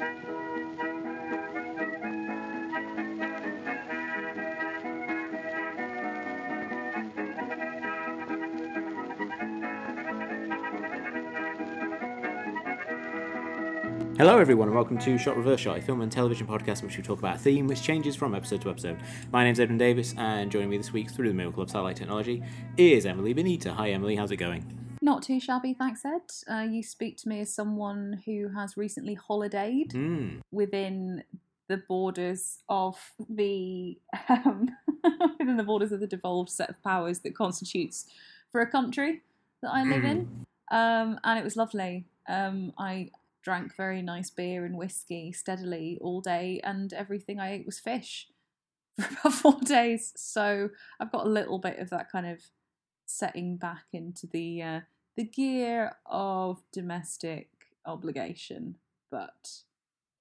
Hello, everyone, and welcome to Shot Reverse Shot, a film and television podcast in which we talk about a theme which changes from episode to episode. My name's Edwin Davis, and joining me this week through the miracle of satellite technology is Emily Benita. Hi, Emily, how's it going? Not too shabby, thanks, Ed. Uh, you speak to me as someone who has recently holidayed Mm. within the borders of the um, within the borders of the devolved set of powers that constitutes for a country that I live in, um, and it was lovely. Um, I drank very nice beer and whiskey steadily all day, and everything I ate was fish for about four days. So I've got a little bit of that kind of setting back into the uh, the gear of domestic obligation, but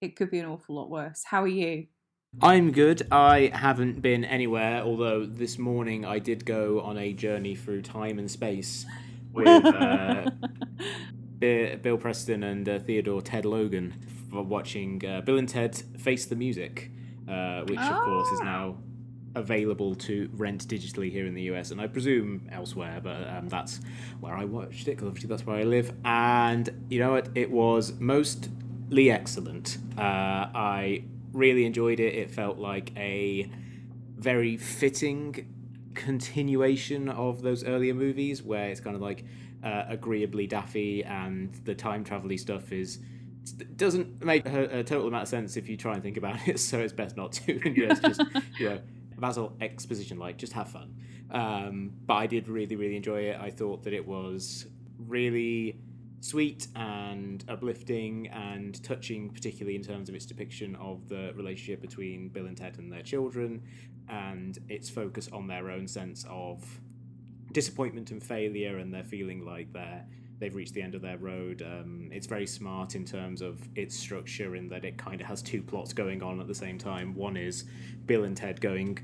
it could be an awful lot worse. How are you? I'm good. I haven't been anywhere, although this morning I did go on a journey through time and space with uh, Bill Preston and uh, Theodore Ted Logan for watching uh, Bill and Ted Face the Music, uh, which of course is Ah. now available to rent digitally here in the US and I presume elsewhere, but um, that's where I watched it because obviously that's where I live. And you know what? It was mostly excellent. Uh, I really enjoyed it. It felt like a very fitting continuation of those earlier movies where it's kind of like uh, agreeably daffy and the time travel stuff is doesn't make a, a total amount of sense if you try and think about it so it's best not to and you know, it's just you know Basil exposition like just have fun. Um, but I did really really enjoy it. I thought that it was really sweet and uplifting and touching, particularly in terms of its depiction of the relationship between Bill and Ted and their children, and its focus on their own sense of disappointment and failure, and they're feeling like they're they've reached the end of their road. Um, it's very smart in terms of its structure, in that it kind of has two plots going on at the same time. One is Bill and Ted going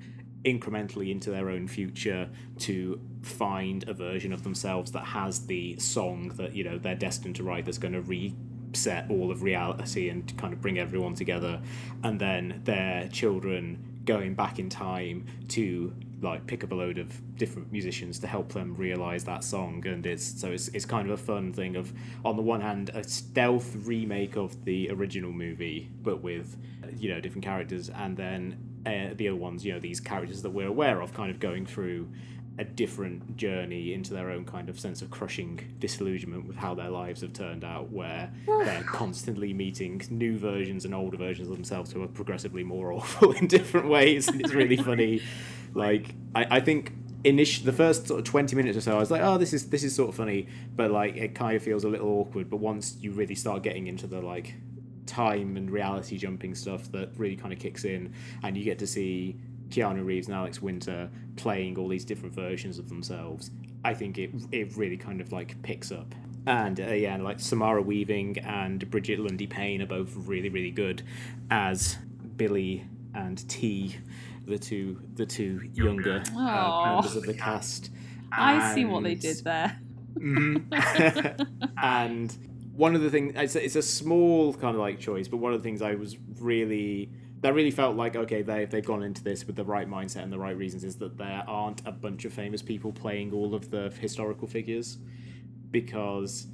incrementally into their own future to find a version of themselves that has the song that you know they're destined to write that's going to reset all of reality and kind of bring everyone together and then their children going back in time to like pick up a load of different musicians to help them realize that song. And it's so it's, it's kind of a fun thing of on the one hand a stealth remake of the original movie but with you know different characters. And then uh, the other ones you know these characters that we're aware of kind of going through a different journey into their own kind of sense of crushing disillusionment with how their lives have turned out, where they're constantly meeting new versions and older versions of themselves who are progressively more awful in different ways, and it's really funny. Like I, I think initially the first sort of 20 minutes or so i was like oh this is this is sort of funny. But like it kind of feels a little awkward. But once you really start getting into the like time and reality jumping stuff that really kind of kicks in and you get to see Keanu Reeves and Alex Winter playing all these different versions of themselves, I think it it really kind of like picks up. And uh, yeah, like Samara Weaving and Brigette Lundy-Paine are both really really good as Billie and T, the two the two younger uh, members of the cast. I see what they did there. Mhm. and one of the things it's a, it's a small kind of like choice, but one of the things I was really that really felt like okay they they've gone into this with the right mindset and the right reasons is that there aren't a bunch of famous people playing all of the historical figures because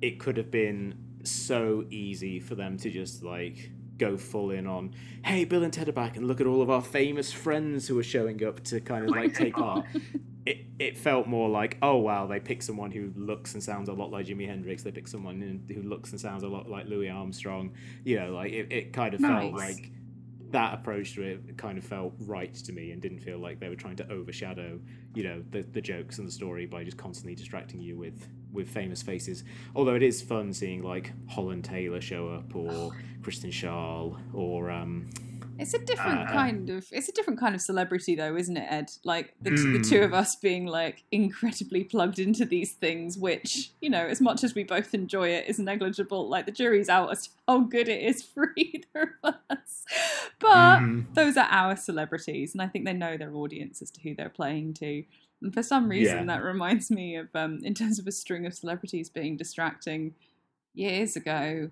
it could have been so easy for them to just like go full in on hey bill and ted are back and look at all of our famous friends who are showing up to kind of like take part. It, it felt more like oh wow they picked someone who looks and sounds a lot like jimi hendrix. They picked someone who looks and sounds a lot like louis armstrong. You know like it, it kind of felt like that approach to it kind of felt right to me and didn't feel like they were trying to overshadow you know the, the jokes and the story by just constantly distracting you with with famous faces. Although it is fun seeing like holland taylor show up or kristen Schaal or um It's a different Uh, kind of it's a different kind of celebrity though, isn't it, Ed? Like the, t- the Mm. two of us being like incredibly plugged into these things, which you know, as much as we both enjoy it, is negligible. Like the jury's out as to how good it is for either of us. But mhm. those are our celebrities, and I think they know their audience as to who they're playing to. And for some reason, Yeah. that reminds me of, um, in terms of a string of celebrities being distracting. Years ago,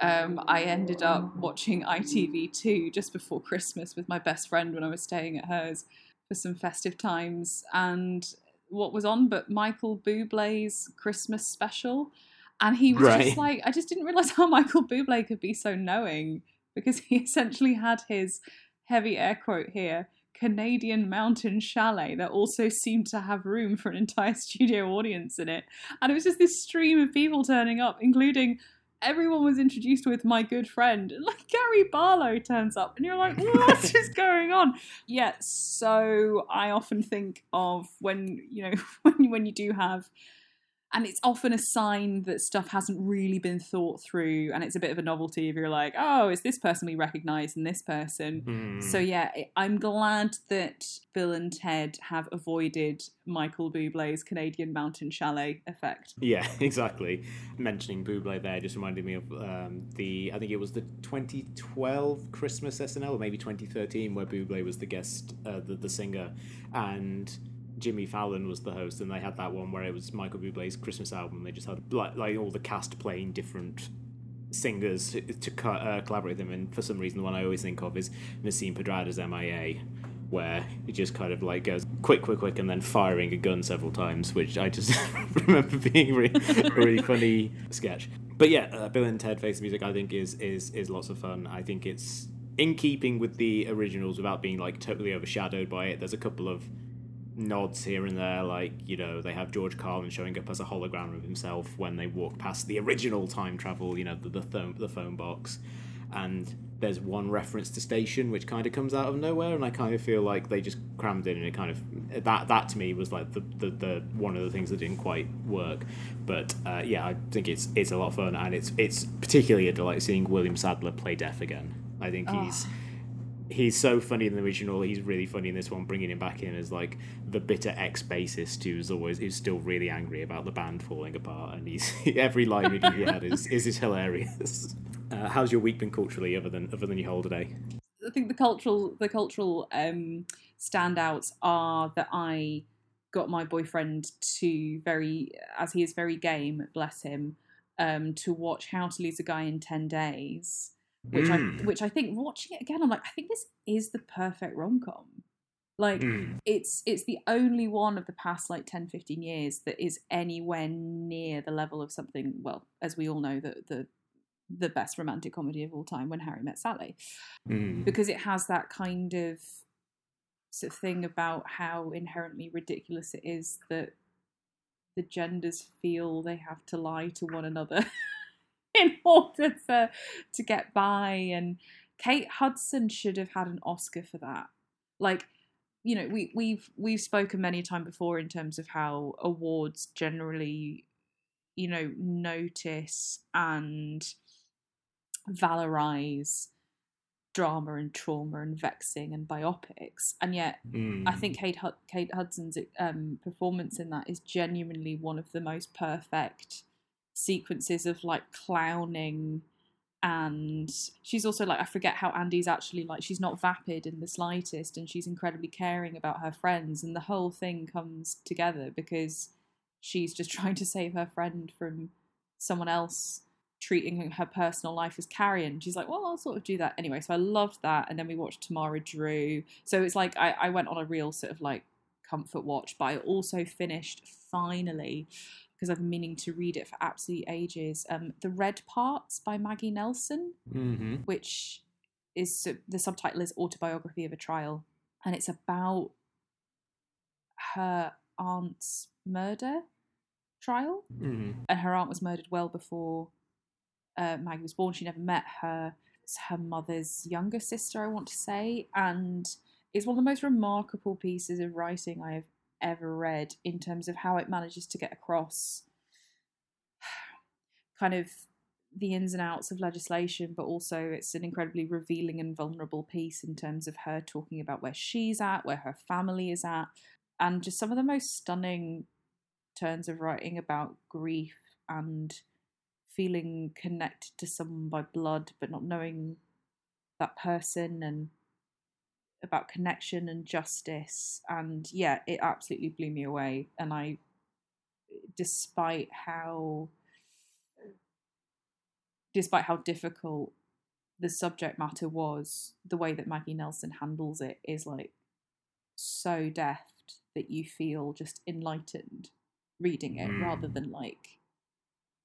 um, I ended up watching ITV2 just before Christmas with my best friend when I was staying at hers for some festive times. And what was on but Michael Bublé's Christmas special. And he was Right. just like, I just didn't realize how Michael Bublé could be so knowing because he essentially had his heavy air quote here Canadian mountain chalet that also seemed to have room for an entire studio audience in it. And it was just this stream of people turning up, including everyone was introduced with my good friend. Like Gary Barlow turns up, and you're like, what is going on? Yeah, so I often think of when, you know, when, when you do have and it's often a sign that stuff hasn't really been thought through and it's a bit of a novelty if you're like oh is this person we recognize and this person Hmm. so yeah I- i'm glad that bill and ted have avoided michael bublé's canadian mountain chalet effect Yeah, exactly. Mentioning Buble there just reminded me of um, the I think it was the 2012 Christmas SNL or maybe 2013 where Buble was the guest, uh, the the singer, and Jimmy Fallon was the host, and they had that one where it was Michael Bublé's Christmas album. They just had like, like all the cast playing different singers to, to uh, collaborate with them, and for some reason the one I always think of is Nasim Pedrad's MIA. Where he just kind of like goes quick, quick, quick, and then firing a gun several times, which I just remember being really, a really funny sketch. But yeah, uh, Bill and Ted Face the Music, I think is is is lots of fun. I think it's in keeping with the originals without being like totally overshadowed by it. There's a couple of nods here and there, like you know they have George Carlin showing up as a hologram of himself when they walk past the original time travel, you know the the, phone the phone box, and there's one reference to Station which kind of comes out of nowhere, and I kind of feel like they just crammed it, and it kind of that that to me was like the the, the one of the things that didn't quite work, but uh, yeah, I think it's it's a lot of fun, and it's it's particularly a delight seeing William Sadler play Death again. I think Oh. he's he's so funny in the original. He's really funny in this one. Bringing him back in as like the bitter ex bassist who's always who's still really angry about the band falling apart, and he's every line reading he had is is, is hilarious. Uh, how's your week been culturally, other than other than your holiday? I think the cultural the cultural um, standouts are that I got my boyfriend to very as he is very game, bless him, um, to watch How to Lose a Guy in Ten Days, which Mm. I which I think watching it again, I'm like, I think this is the perfect rom com. Like Mm. it's it's the only one of the past like 10 15 years that is anywhere near the level of something well as we all know the the the best romantic comedy of all time when harry met sally Mm. because it has that kind of sort of thing about how inherently ridiculous it is that the genders feel they have to lie to one another in order to to get by and Kate Hudson should have had an Oscar for that like you know we we've we've spoken many times before in terms of how awards generally you know notice and valorize drama and trauma and vexing and biopics and yet Mm. I think Kate, Hud- Kate Hudson's um, performance in that is genuinely one of the most perfect sequences of like clowning. And she's also like, I forget how Andy's actually like, she's not vapid in the slightest and she's incredibly caring about her friends. And the whole thing comes together because she's just trying to save her friend from someone else treating her personal life as carrion. She's like, well, I'll sort of do that anyway. So I loved that. And then we watched Tamara Drewe. So it's like I, I went on a real sort of like comfort watch, but I also finished finally because I've been meaning to read it for absolute ages. Um, the Red Parts by Maggie Nelson, Mhm. which is the subtitle is Autobiography of a Trial, and it's about her aunt's murder trial Mhm. and her aunt was murdered well before uh, Maggie was born. She never met her. It's her mother's younger sister, I want to say, and it's one of the most remarkable pieces of writing I have ever read in terms of how it manages to get across kind of the ins and outs of legislation, but also it's an incredibly revealing and vulnerable piece in terms of her talking about where she's at, where her family is at, and just some of the most stunning turns of writing about grief and feeling connected to someone by blood but not knowing that person and about connection and justice and yeah it absolutely blew me away and i despite how despite how difficult the subject matter was, the way that Maggie Nelson handles it is like so deft that you feel just enlightened reading it mm. rather than like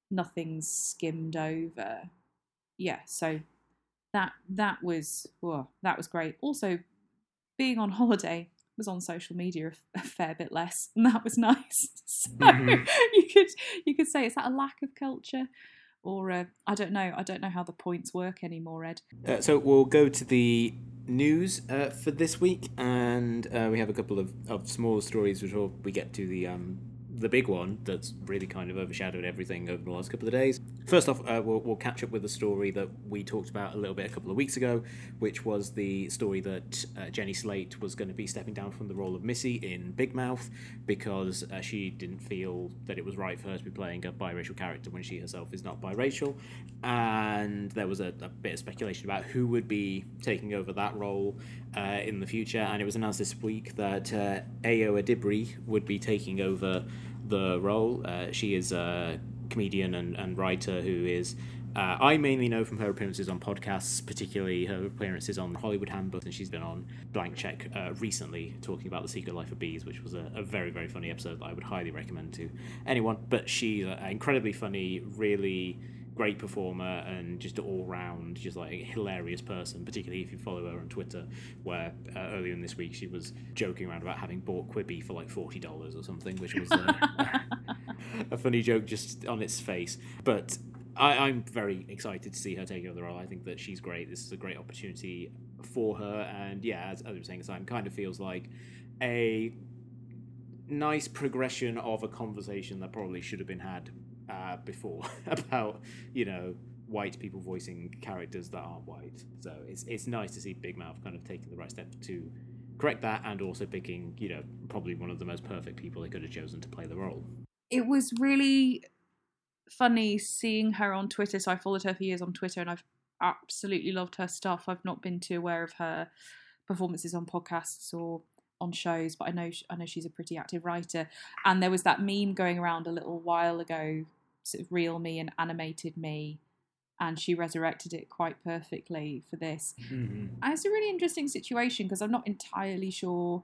nothing's skimmed over. Yeah, so that that was oh, that was great. Also, being on holiday was on social media a, a fair bit less, and that was nice. So mm-hmm. you could you could say is that a lack of culture? or uh, I don't know. I don't know how the points work anymore, Ed. Uh, so we'll go to the news uh, for this week, and uh, we have a couple of, of smaller stories before we get to the um, the big one that's really kind of overshadowed everything over the last couple of days. First off, uh, we'll, we'll catch up with the story that we talked about a little bit a couple of weeks ago, which was the story that uh, Jenny Slate was going to be stepping down from the role of Missy in Big Mouth because uh, she didn't feel that it was right for her to be playing a biracial character when she herself is not biracial. And there was a, a bit of speculation about who would be taking over that role uh, in the future. And it was announced this week that uh, Ayo Edebiri would be taking over the role. Uh, she is a comedian and, and writer who is. Uh, I mainly know from her appearances on podcasts, particularly her appearances on Hollywood Handbook, and she's been on Blank Check uh, recently talking about the secret life of bees, which was a, a, very, very funny episode that I would highly recommend to anyone. But she's uh, incredibly funny, really great performer and just all round just like a hilarious person particularly if you follow her on twitter where uh, earlier in this week she was joking around about having bought quibi for like $40 or something which was uh, a funny joke just on its face but I, am very excited to see her take over the role. I think that she's great. This is a great opportunity for her, and yeah, as, as I was saying, Simon kind of feels like a nice progression of a conversation that probably should have been had uh, before about you know white people voicing characters that aren't white. So it's it's nice to see Big Mouth kind of taking the right step to correct that, and also picking you know probably one of the most perfect people they could have chosen to play the role. It was really funny seeing her on Twitter. So I followed her for years on Twitter, and I've absolutely loved her stuff. I've not been too aware of her performances on podcasts or on shows, but I know I know she's a pretty active writer. And there was that meme going around a little while ago, sort of real me and animated me, and she resurrected it quite perfectly for this. Mm-hmm. And it's a really interesting situation because I'm not entirely sure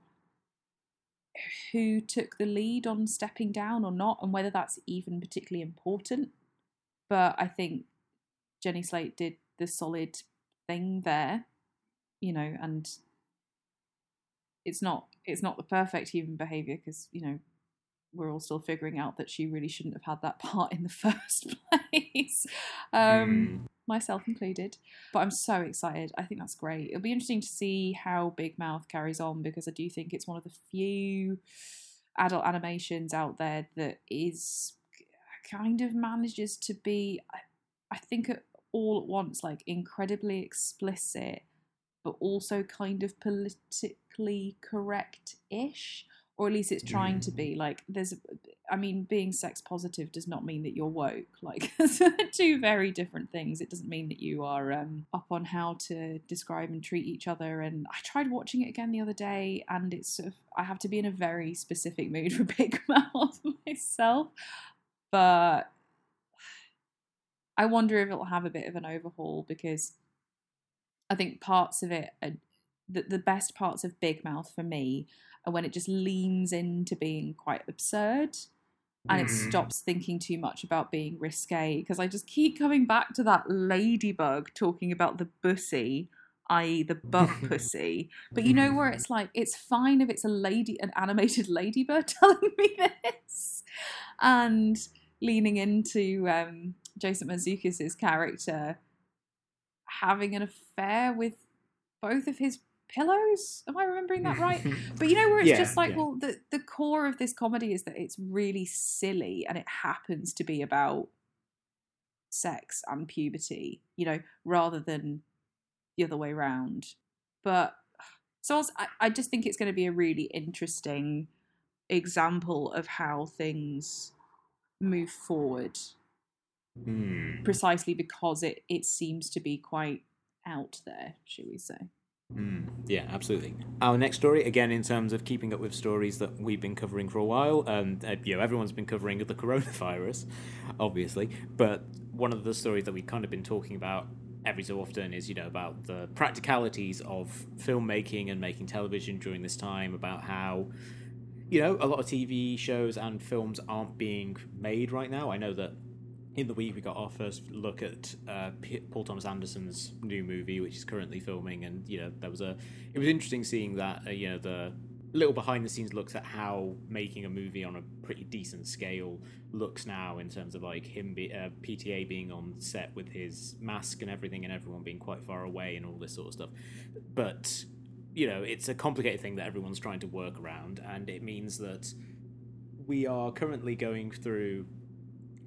who took the lead on stepping down or not, and whether that's even particularly important. But I think Jenny Slate did the solid thing there, you know, and it's not it's not the perfect human behavior because you know we're all still figuring out that she really shouldn't have had that part in the first place, um, mm. myself included. But I'm so excited. I think that's great. It'll be interesting to see how Big Mouth carries on because I do think it's one of the few adult animations out there that is kind of manages to be, I think, all at once, like incredibly explicit, but also kind of politically correct ish or at least it's trying to be like there's i mean being sex positive does not mean that you're woke like two very different things. It doesn't mean that you are um, up on how to describe and treat each other and i tried watching it again the other day and it's sort of i have to be in a very specific mood for big mouth myself but i wonder if it'll have a bit of an overhaul because i think parts of it are, the, the best parts of big mouth for me and when it just leans into being quite absurd and mm-hmm. it stops thinking too much about being risque because I just keep coming back to that ladybug talking about the bussy i.e. the butt pussy. But you know where it's like it's fine if it's a lady an animated ladybird telling me this. And leaning into um, Jason Mantzoukas' character having an affair with both of his pillows. Am I remembering that right? but you know where it's yeah, just like, yeah. well, the the core of this comedy is that it's really silly and it happens to be about sex and puberty, you know, rather than the other way around. But so I, I just think it's going to be a really interesting example of how things move forward. Mm. Precisely because it it seems to be quite out there, should we say? Mm, yeah, absolutely. Our next story, again, in terms of keeping up with stories that we've been covering for a while, and uh, you know, everyone's been covering the coronavirus, obviously. But one of the stories that we've kind of been talking about every so often is, you know, about the practicalities of filmmaking and making television during this time, about how, you know, a lot of TV shows and films aren't being made right now. I know that in the week we got our first look at uh, Paul Thomas Anderson's new movie, which is currently filming, and you know there was a it was interesting seeing that uh, you know the little behind the scenes looks at how making a movie on a pretty decent scale looks now in terms of like him be, uh, PTA being on set with his mask and everything, and everyone being quite far away and all this sort of stuff, but you know it's a complicated thing that everyone's trying to work around, and it means that we are currently going through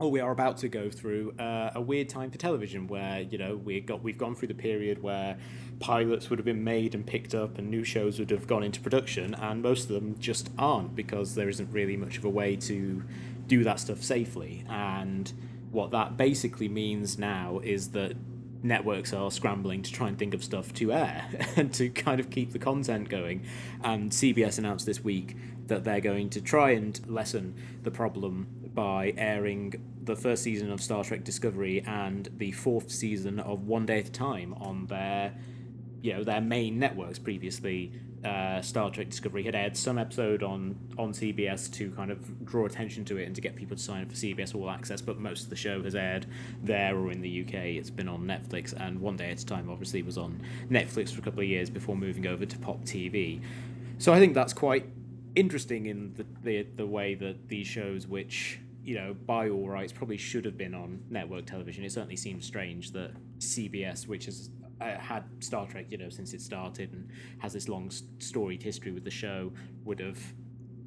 or we are about to go through uh, a weird time for television where you know we got we've gone through the period where pilots would have been made and picked up and new shows would have gone into production and most of them just aren't because there isn't really much of a way to do that stuff safely. And what that basically means now is that networks are scrambling to try and think of stuff to air and to kind of keep the content going. And CBS announced this week that they're going to try and lessen the problem by airing the first season of Star Trek Discovery and the fourth season of One Day at a Time on their, you know, their main networks. Previously, uh, Star Trek Discovery had aired some episode on on CBS to kind of draw attention to it and to get people to sign up for CBS All Access, but most of the show has aired there or in the UK. It's been on Netflix, and One Day at a Time obviously was on Netflix for a couple of years before moving over to Pop TV. So I think that's quite interesting in the, the the way that these shows, which you know, by all rights, probably should have been on network television. It certainly seems strange that CBS, which has uh, had Star Trek, you know, since it started and has this long storied history with the show, would have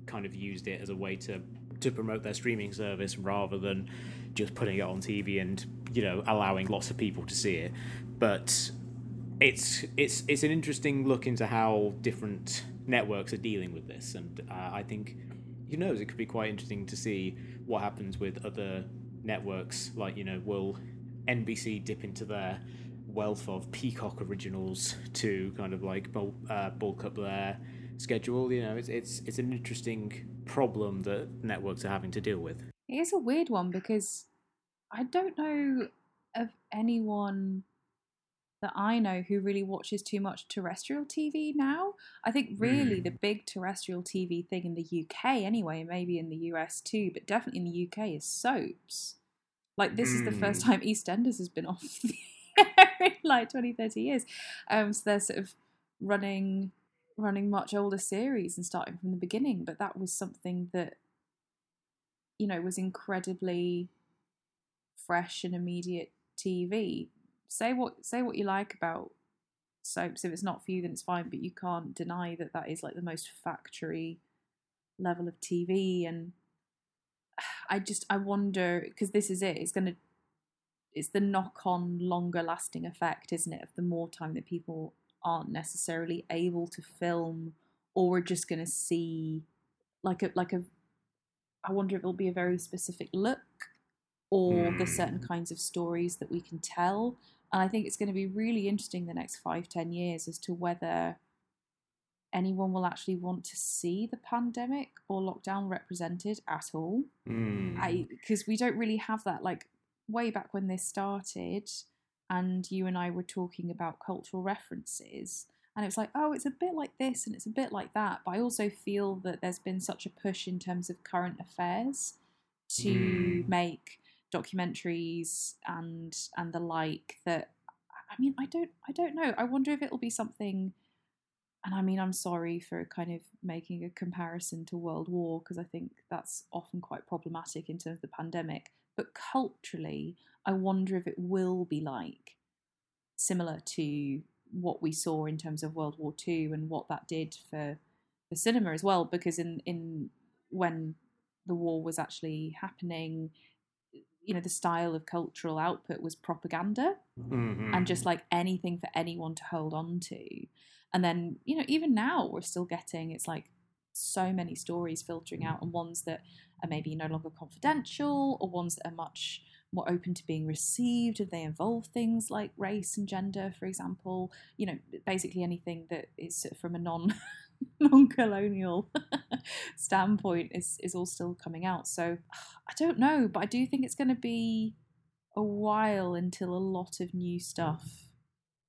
kind of used it as a way to to promote their streaming service rather than just putting it on TV and you know allowing lots of people to see it. But it's it's it's an interesting look into how different networks are dealing with this, and uh, I think who knows, it could be quite interesting to see what happens with other networks. Like, you know, will NBC dip into their wealth of Peacock originals to kind of like bulk, uh, bulk up their schedule? You know, it's, it's, it's an interesting problem that networks are having to deal with. It is a weird one because I don't know of anyone that I know who really watches too much terrestrial TV now. I think really mm. the big terrestrial TV thing in the UK, anyway, maybe in the US too, but definitely in the UK is soaps. Like this mm. is the first hmm. time EastEnders has been off in like 20, 30 years. Um, so they're sort of running running much older series and starting from the beginning, but that was something that you know was incredibly fresh and immediate TV say what say what you like about soaps. If it's not for you, then it's fine. But you can't deny that that is like the most factory level of TV. And I just I wonder because this is it. It's gonna it's the knock on longer lasting effect, isn't it? Of the more time that people aren't necessarily able to film or we're just going to see like a like a I wonder if it'll be a very specific look or mm. the hmm. certain kinds of stories that we can tell and I think it's going to be really interesting the next five, ten years as to whether anyone will actually want to see the pandemic or lockdown represented at all. Mm. Because we don't really have that. Like, way back when this started, and you and I were talking about cultural references, and it was like, oh, it's a bit like this and it's a bit like that. But I also feel that there's been such a push in terms of current affairs to mm. make documentaries and and the like that I mean I don't I don't know. I wonder if it'll be something and I mean I'm sorry for kind of making a comparison to World War because I think that's often quite problematic in terms of the pandemic but culturally I wonder if it will be like similar to what we saw in terms of World War II and what that did for for cinema as well because in in when the war was actually happening you know the style of cultural output was propaganda mm-hmm. and just like anything for anyone to hold on to and then you know even now we're still getting it's like so many stories filtering out and ones that are maybe no longer confidential or ones that are much more open to being received? Have they involve things like race and gender, for example? You know, basically anything that is from a non non-colonial standpoint is is all still coming out. So I don't know, but I do think it's going to be a while until a lot of new stuff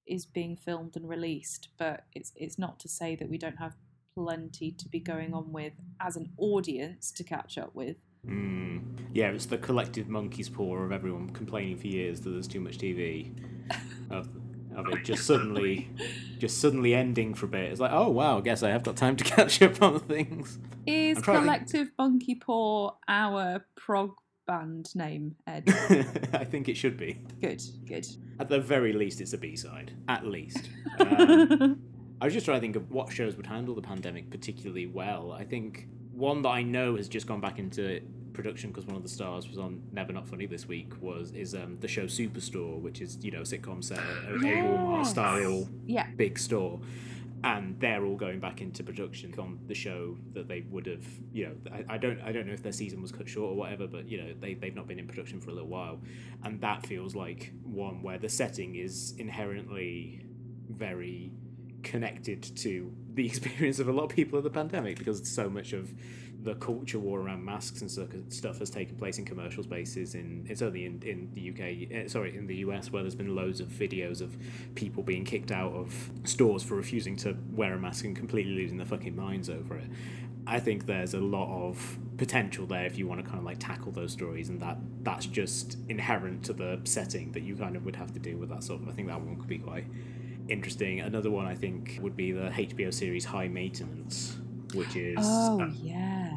is being filmed and released. But it's it's not to say that we don't have plenty to be going on with as an audience to catch up with. Mm. Yeah, it's the collective monkey's paw of everyone complaining for years that there's too much TV. of, of it just suddenly, just suddenly ending for a bit. It's like, oh wow, I guess I have got time to catch up on things. Is collective monkey paw our prog band name, Ed? I think it should be. Good, good. At the very least, it's a B side. At least. Um, I was just trying to think of what shows would handle the pandemic particularly well. I think one that I know has just gone back into production because one of the stars was on Never Not Funny this week was is um, the show Superstore, which is you know sitcom set a, a Yes. Walmart style Yeah. big store, and they're all going back into production on the show that they would have. You know, I, I don't I don't know if their season was cut short or whatever, but you know they they've not been in production for a little while, and that feels like one where the setting is inherently very connected to the experience of a lot of people of the pandemic because so much of the culture war around masks and stuff- has taken place in commercial spaces in it's only in, in the UK eh, sorry in the US where there's been loads of videos of people being kicked out of stores for refusing to wear a mask and completely losing their fucking minds over it I think there's a lot of potential there if you want to kind of like tackle those stories and that that's just inherent to the setting that you kind of would have to deal with that sort of I think that one could be quite interesting. Another one I think would be the HBO series High Maintenance, which is Oh yeah.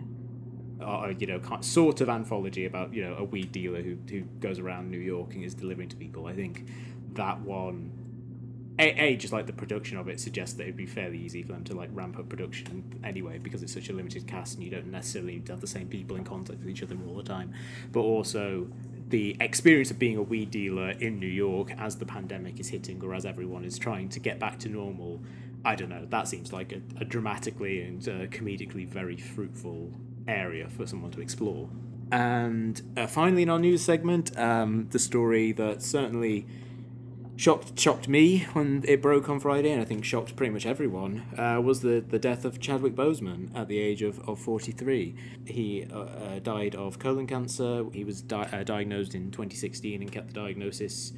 Uh, you know sort of anthology about you know a weed dealer who who goes around New York and is delivering to people. I think that one. A, a just like the production of it suggests that it'd be fairly easy for them to like ramp up production anyway because it's such a limited cast and you don't necessarily need to have the same people in contact with each other all the time but also the experience of being a weed dealer in New York as the pandemic is hitting or as everyone is trying to get back to normal, I don't know. That seems like a, a dramatically and uh, comedically very fruitful area for someone to explore. And uh, finally, in our news segment, um, the story that certainly shocked shocked me when it broke on Friday, and I think shocked pretty much everyone, uh, was the, the death of Chadwick Boseman at the age of, of 43. He uh, uh, died of colon cancer. He was di- uh, diagnosed in 2016 and kept the diagnosis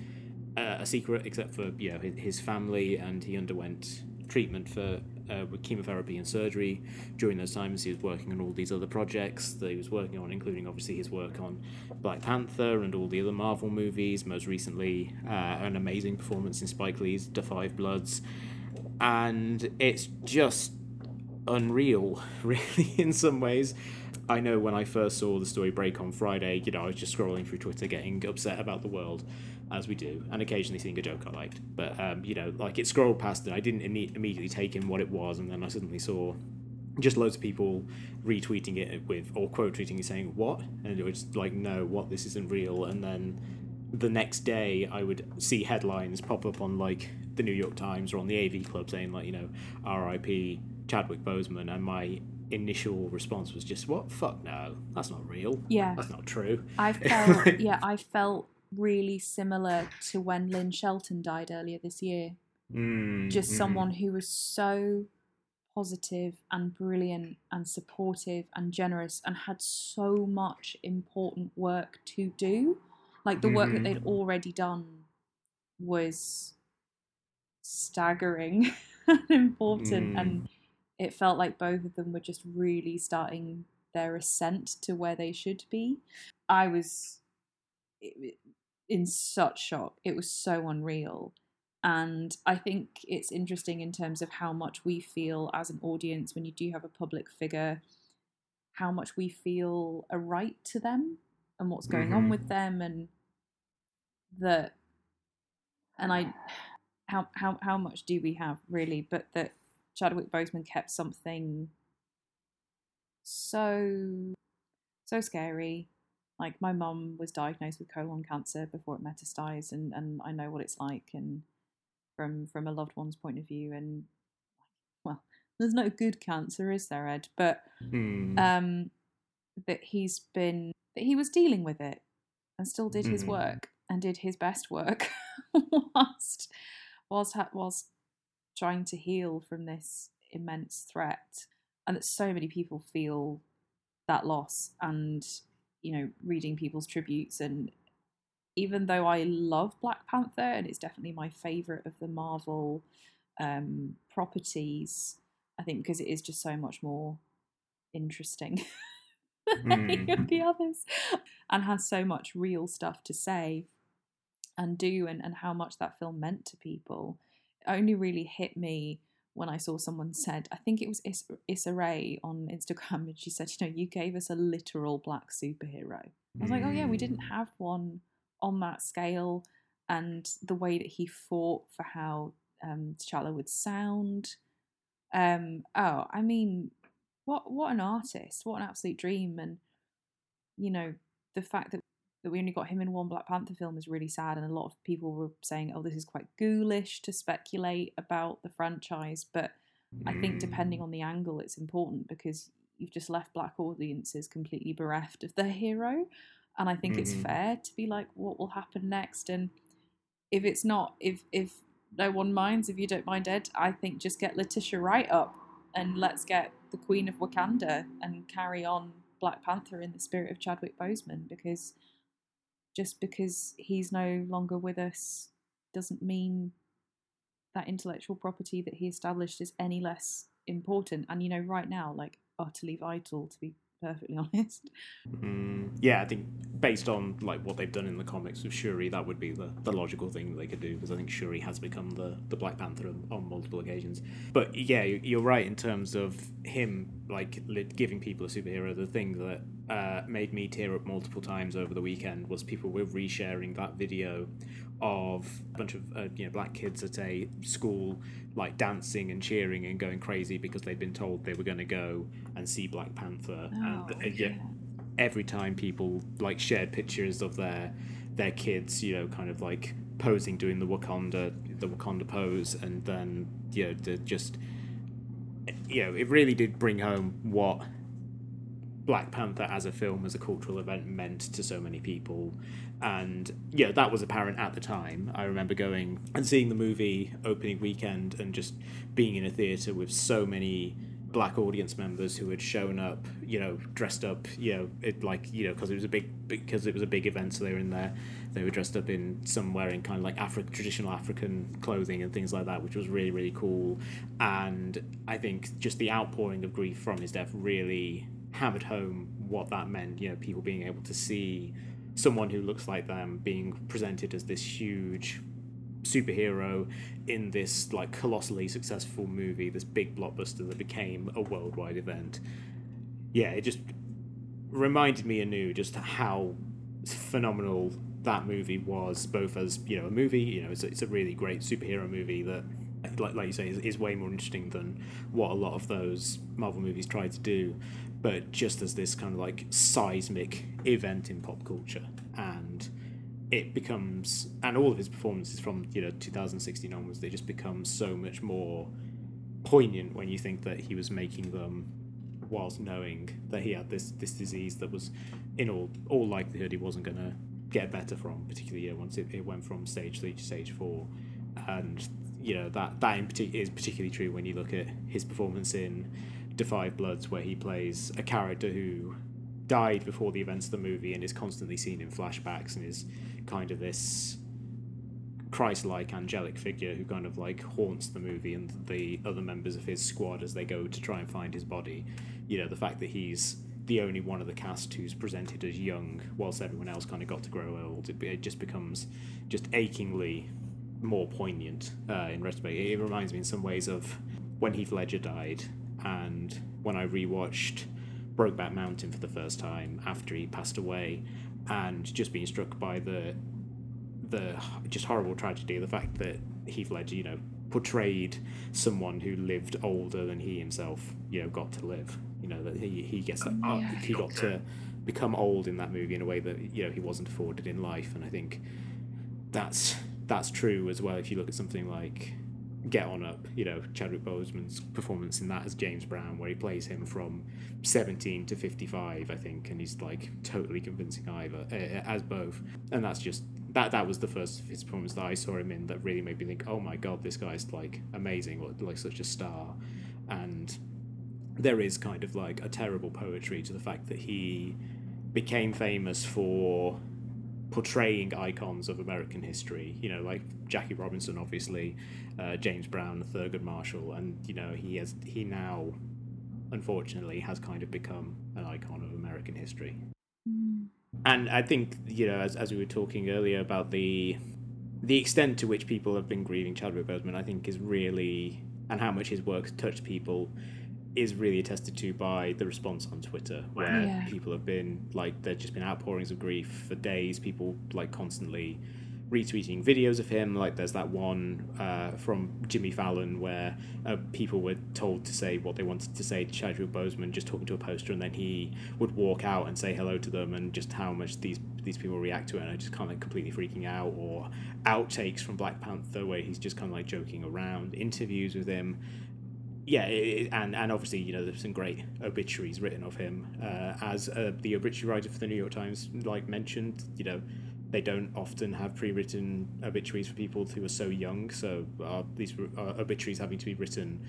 uh, a secret, except for you know his, his family, and he underwent treatment for uh, with chemotherapy and surgery during those times. He was working on all these other projects that he was working on, including obviously his work on Black Panther and all the other Marvel movies. Most recently, uh, an amazing performance in Spike Lee's *Da 5 Bloods*, and it's just unreal, really, in some ways. I know when I first saw the story break on Friday, you know, I was just scrolling through Twitter getting upset about the world, as we do, and occasionally seeing a joke I liked. But, um, you know, like it scrolled past and I didn't imme- immediately take in what it was, and then I suddenly saw just loads of people retweeting it with, or quote tweeting it saying, What? And it was like, No, what? This isn't real. And then the next day I would see headlines pop up on like the New York Times or on the AV Club saying like you know R.I.P. Chadwick Boseman, and my initial response was just what fuck no that's not real Yeah. that's not true I felt yeah, I felt really similar to when Lynn Shelton died earlier this year. Mm, Just mm. someone who was so positive and brilliant and supportive and generous and had so much important work to do. Like the work that Mhm. they'd already done was staggering and important Mm. and it felt like both of them were just really starting their ascent to where they should be. I was in such shock. It was so unreal. And I think it's interesting in terms of how much we feel as an audience when you do have a public figure, how much we feel a right to them and what's going on Mhm. with them and that and I how how how much do we have really, but that Chadwick Boseman kept something so so scary. Like my mum was diagnosed with colon cancer before it metastasized, and and I know what it's like, and from from a loved one's point of view, and well, there's no good cancer, is there, Ed? But Mm. um, that he's been that he was dealing with it, and still did his Mhm. work and did his best work whilst whilst whilst trying to heal from this immense threat and that so many people feel that loss and you know reading people's tributes and even though I love Black Panther and it's definitely my favorite of the Marvel um, properties, I think because it is just so much more interesting than any of the others and has so much real stuff to say and do and, and how much that film meant to people. It only really hit me when I saw someone said, I think it was Is- Issa Rae on Instagram, and she said, you know, you gave us a literal black superhero. I was like, oh yeah, we didn't Mm. have one on that scale, and the way that he fought for how um, T'Challa would sound. Um, oh, I mean, what what an artist! What an absolute dream! And you know, the fact that that we only got him in one Black Panther film is really sad, and a lot of people were saying, "Oh, this is quite ghoulish to speculate about the franchise." But I think depending Mm. on the angle, it's important because you've just left black audiences completely bereft of their hero, and I think it's Mhm. fair to be like, "What will happen next?" And if it's not, if if no one minds, if you don't mind, Ed, I think just get Letitia Wright up and let's get the Queen of Wakanda and carry on Black Panther in the spirit of Chadwick Boseman because just because he's no longer with us doesn't mean that intellectual property that he established is any less important. And you know, right now, like utterly vital to be perfectly honest. Mm, yeah, I think based on like what they've done in the comics with Shuri, that would be the, the logical thing they could do because I think Shuri has become the, the Black Panther on, on multiple occasions. But yeah, you- you're right in terms of him like giving people a superhero. The thing that uh, made me tear up multiple times over the weekend was people were resharing that video of a bunch of uh, you know black kids at a school like dancing and cheering and going crazy because they'd been told they were going to go and see Black Panther. Oh, and uh, yeah, every time people like shared pictures of their their kids, you know, kind of like posing doing the Wakanda the Wakanda pose, and then you know, just you know, it really did bring home what Black Panther as a film, as a cultural event, meant to so many people. And yeah, that was apparent at the time. I remember going and seeing the movie opening weekend and just being in a theatre with so many black audience members who had shown up, you know, dressed up, you know, it like you know because it was a big because it was a big event, so they were in there. They were dressed up in some wearing kind of like Afri- traditional African clothing and things like that, which was really really cool. And I think just the outpouring of grief from his death really hammered home what that meant. You know, people being able to see someone who looks like them being presented as this huge superhero in this like colossally successful movie, this big blockbuster that became a worldwide event. Yeah, it just reminded me anew just how phenomenal that movie was, both as you know a movie. You know, it's a, it's a really great superhero movie that, like like you say, is, is way more interesting than what a lot of those Marvel movies try to do. But just as this kind of like seismic event in pop culture, and it becomes and all of his performances from you know 2016 onwards they just become so much more poignant when you think that he was making them whilst knowing that he had this this disease that was in all all likelihood he wasn't going to get better from particularly yeah, once it, it went from stage three to stage four. And you know that that in partic- is particularly true when you look at his performance in Da 5 Bloods where he plays a character who died before the events of the movie and is constantly seen in flashbacks and is kind of this Christ-like angelic figure who kind of like haunts the movie and the other members of his squad as they go to try and find his body. You know, the fact that he's the only one of the cast who's presented as young, whilst everyone else kind of got to grow old. It, it just becomes just achingly more poignant uh, in retrospect. It, it reminds me in some ways of when Heath Ledger died, and when I rewatched Brokeback Mountain for the first time after he passed away, and just being struck by the the just horrible tragedy, the fact that Heath Ledger, you know, portrayed someone who lived older than he himself, you know, got to live. You know that he he gets that Yeah. he got to become old in that movie in a way that you know he wasn't afforded in life, and I think that's that's true as well. If you look at something like get on up. You know, Chadwick Boseman's performance in that as James Brown, where he plays him from 17 to 55, I think, and he's like totally convincing either uh, as both. And that's just that that was the first of his performance that I saw him in that really made me think, oh my god, this guy's like amazing, or like such a star. And there is kind of like a terrible poetry to the fact that he became famous for portraying icons of American history. You know, like Jackie Robinson, obviously, uh, James Brown, Thurgood Marshall, and you know he has he now, unfortunately, has kind of become an icon of American history. Mm. And I think you know, as as we were talking earlier about the the extent to which people have been grieving Chadwick Boseman, I think is really and how much his work touched people is really attested to by the response on Twitter, where yeah. people have been like, there's just been outpourings of grief for days. People like constantly retweeting videos of him. Like, there's that one uh, from Jimmy Fallon where uh, people were told to say what they wanted to say to Chadwick Boseman, just talking to a poster, and then he would walk out and say hello to them, and just how much these these people react to it, and I just kind of like completely freaking out. Or outtakes from Black Panther where he's just kind of like joking around. Interviews with him yeah, it, and and obviously you know there's some great obituaries written of him uh, as uh, the obituary writer for the New York Times like mentioned. You know, they don't often have pre-written obituaries for people who are so young, so uh, these obituaries having to be written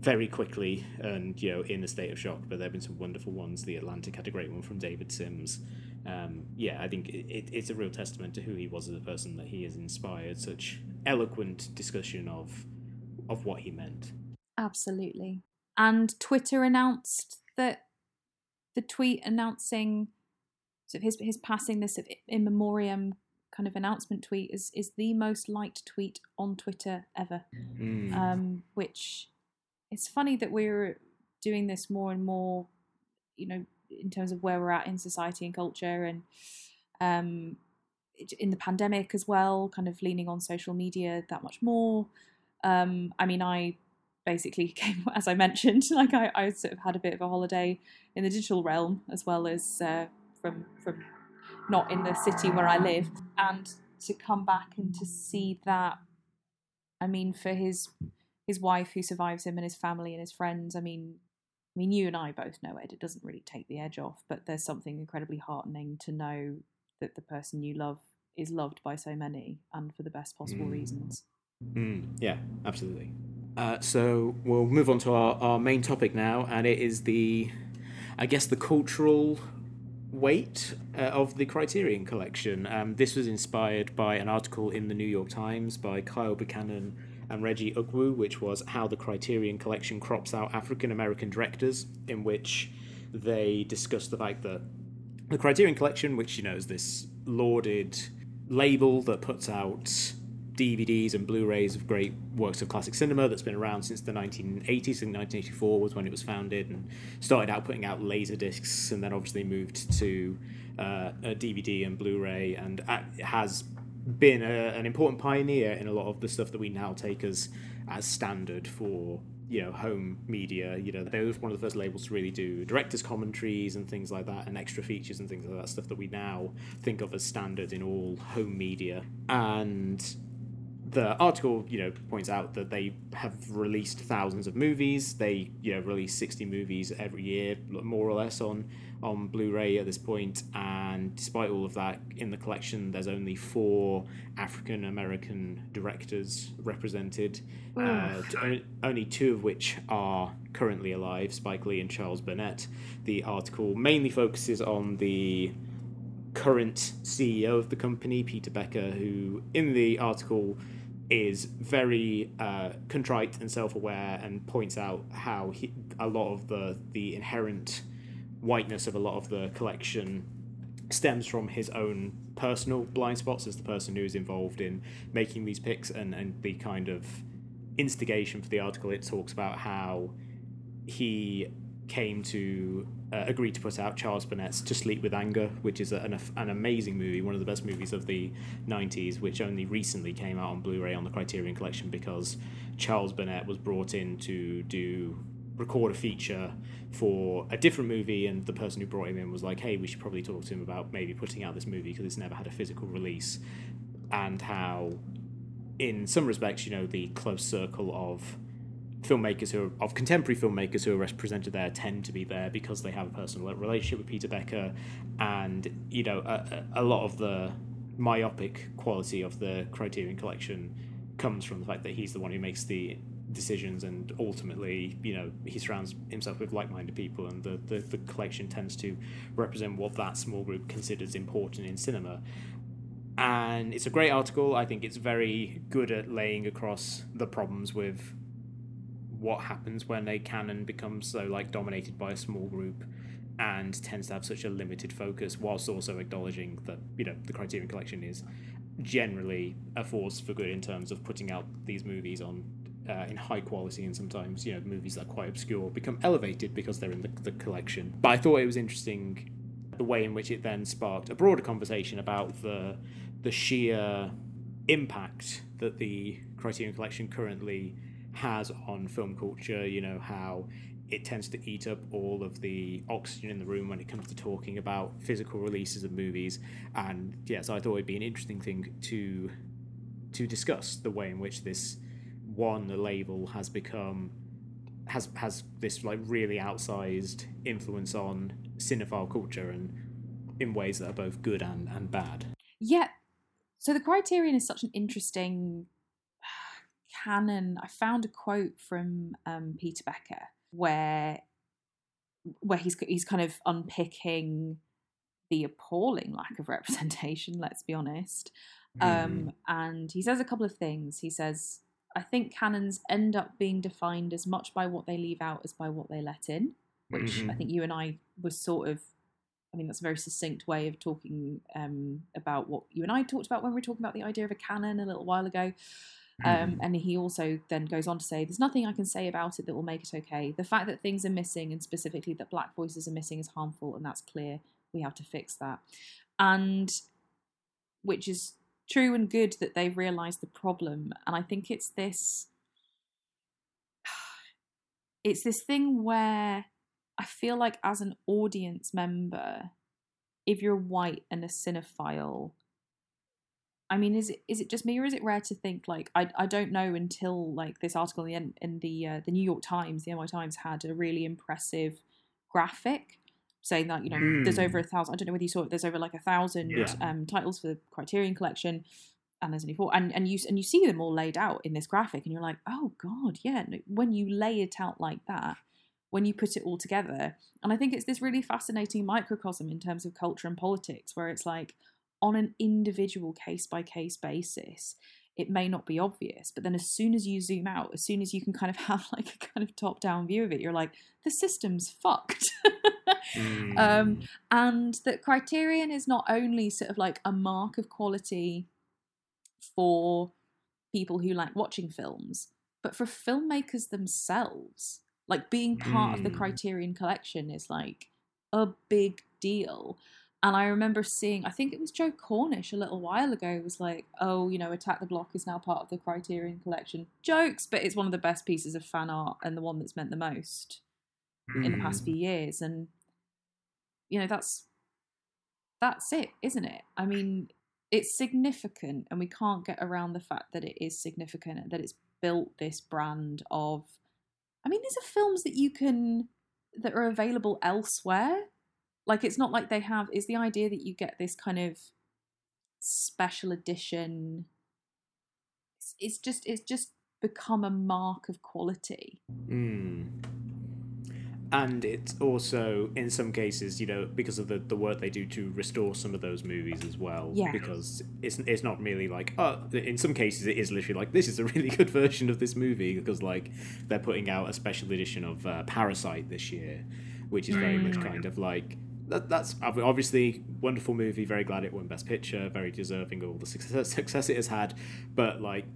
very quickly and you know in a state of shock. But there have been some wonderful ones. The Atlantic had a great one from David Sims. Um, yeah, I think it, it's a real testament to who he was as a person that he has inspired such eloquent discussion of of what he meant. Absolutely. And Twitter announced that the tweet announcing sort of his his passing, this in memoriam kind of announcement tweet, is is the most liked tweet on Twitter ever. Mm. Um, which it's funny that we're doing this more and more, you know, in terms of where we're at in society and culture, and um, in the pandemic as well, kind of leaning on social media that much more. Um, I mean, I basically came, as I mentioned, like I, I sort of had a bit of a holiday in the digital realm as well as uh, from from not in the city where I live, and to come back and to see that. I mean, for his his wife who survives him and his family and his friends. I mean, I mean, you and I both know it. It doesn't really take the edge off, but there's something incredibly heartening to know that the person you love is loved by so many and for the best possible mm. reasons. Mm. Yeah, absolutely. Uh, so we'll move on to our, our main topic now, and it is the, I guess, the cultural weight uh, of the Criterion Collection. Um, this was inspired by an article in the New York Times by Kyle Buchanan and Reggie Ugwu, which was How the Criterion Collection Crops Out African American Directors, in which they discussed the fact that the Criterion Collection, which you know is this lauded label that puts out DVDs and Blu-rays of great works of classic cinema that's been around since the 1980s. I think 1984 was when it was founded, and started out putting out laser discs, and then obviously moved to uh, DVD and Blu-ray, and has been a, an important pioneer in a lot of the stuff that we now take as as standard for you know home media. You know they were one of the first labels to really do directors commentaries and things like that and extra features and things like that stuff that we now think of as standard in all home media. And the article, you know, points out that they have released thousands of movies. They, you know, release sixty movies every year, more or less, on on Blu-ray at this point. And despite all of that, in the collection, there's only four African American directors represented. Uh, only two of which are currently alive: Spike Lee and Charles Burnett. The article mainly focuses on the current CEO of the company, Peter Becker, who in the article is very uh, contrite and self-aware and points out how he, a lot of the the inherent whiteness of a lot of the collection stems from his own personal blind spots as the person who is involved in making these picks and, and the kind of instigation for the article. It talks about how he came to uh, agree to put out Charles Burnett's To Sleep with Anger, which is an, an amazing movie, one of the best movies of the 90s, which only recently came out on Blu ray on the Criterion Collection because Charles Burnett was brought in to do record a feature for a different movie and the person who brought him in was like hey we should probably talk to him about maybe putting out this movie because it's never had a physical release. And how in some respects, you know, the close circle of filmmakers who are, of contemporary filmmakers who are represented there tend to be there because they have a personal relationship with Peter Becker, and you know, a, a lot of the myopic quality of the Criterion Collection comes from the fact that he's the one who makes the decisions and ultimately you know he surrounds himself with like-minded people and the, the, the collection tends to represent what that small group considers important in cinema. And it's a great article. I think it's very good at laying across the problems with what happens when a canon becomes so like dominated by a small group and tends to have such a limited focus whilst also acknowledging that you know the criterion collection is generally a force for good in terms of putting out these movies on uh, in high quality and sometimes you know movies that are quite obscure become elevated because they're in the, the collection. But i thought it was interesting the way in which it then sparked a broader conversation about the the sheer impact that the criterion collection currently has on film culture you know how it tends to eat up all of the oxygen in the room when it comes to talking about physical releases of movies and yes yeah, so i thought it'd be an interesting thing to to discuss the way in which this one label has become has has this like really outsized influence on cinephile culture and in ways that are both good and, and bad. Yeah. So the criterion is such an interesting canon. I found a quote from um, Peter Becker where where he's he's kind of unpicking the appalling lack of representation. Let's be honest. Mm. Um, and he says a couple of things. He says I think canons end up being defined as much by what they leave out as by what they let in, which mm-hmm. I think you and I was sort of. I mean, that's a very succinct way of talking um, about what you and I talked about when we were talking about the idea of a canon a little while ago. Um, mm-hmm. and he also then goes on to say, There's nothing I can say about it that will make it okay. The fact that things are missing, and specifically that black voices are missing, is harmful, and that's clear. We have to fix that. And which is true and good that they've realized the problem and i think it's this it's this thing where i feel like as an audience member if you're white and a cinephile I mean, is it is it just me or is it rare to think like I, I don't know until like this article in the in the uh, the New York Times, the NY Times had a really impressive graphic saying that you know mm. there's over a thousand. I don't know whether you saw it. There's over like a thousand yeah. um, titles for the Criterion Collection, and there's only four. And and you and you see them all laid out in this graphic, and you're like, oh god, yeah. When you lay it out like that, when you put it all together, and I think it's this really fascinating microcosm in terms of culture and politics, where it's like on an individual case by case basis it may not be obvious but then as soon as you zoom out as soon as you can kind of have like a kind of top down view of it you're like the system's fucked mm. um, and that criterion is not only sort of like a mark of quality for people who like watching films but for filmmakers themselves like being part mm. of the mm. criterion collection is like a big deal and I remember seeing, I think it was Joe Cornish a little while ago, was like, oh, you know, Attack the Block is now part of the Criterion collection. Jokes, but it's one of the best pieces of fan art and the one that's meant the most mm. in the past hmm. few years. And, you know, that's that's it, isn't it? I mean, it's significant, and we can't get around the fact that it is significant and that it's built this brand of. I mean, these are films that you can that are available elsewhere like it's not like they have is the idea that you get this kind of special edition it's, it's just it's just become a mark of quality mm. and it's also in some cases you know because of the, the work they do to restore some of those movies as well yeah. because it's it's not merely like oh in some cases it is literally like this is a really good version of this movie because like they're putting out a special edition of uh, parasite this year which is very mm. much kind of like that, that's obviously wonderful movie. Very glad it won Best Picture. Very deserving of all the success, success it has had. But like,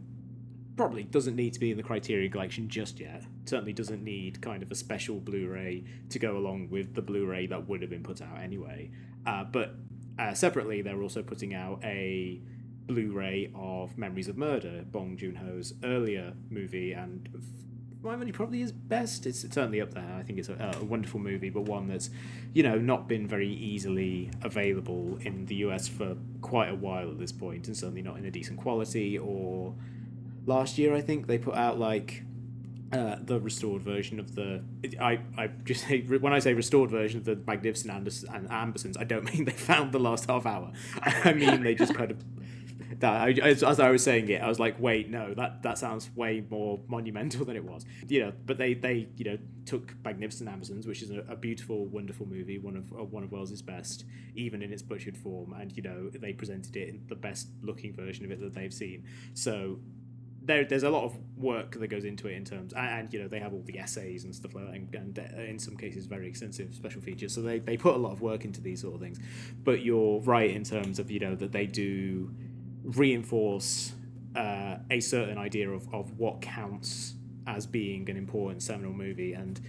probably doesn't need to be in the Criterion Collection just yet. Certainly doesn't need kind of a special Blu-ray to go along with the Blu-ray that would have been put out anyway. Uh, but uh, separately, they're also putting out a Blu-ray of Memories of Murder, Bong Joon-ho's earlier movie, and my money probably is best. It's certainly up there. I think it's a, a, wonderful movie, but one that's, you know, not been very easily available in the US for quite a while at this point, and certainly not in a decent quality or last year, I think they put out like uh, the restored version of the. I, I just say when I say restored version of the Magnificent Anders, and Ambersons, I don't mean they found the last half hour. I mean they just kind of that I, as, as, I was saying it, I was like, wait, no, that that sounds way more monumental than it was. You know, but they they you know took Magnificent Ambersons, which is a, a beautiful, wonderful movie, one of uh, one of Welles's best, even in its butchered form, and you know they presented it in the best looking version of it that they've seen. So there, there's a lot of work that goes into it in terms, and, and, you know they have all the essays and stuff like that, and, and uh, in some cases very extensive special features. So they, they put a lot of work into these sort of things. But you're right in terms of you know that they do reinforce uh, a certain idea of, of what counts as being an important seminal movie. And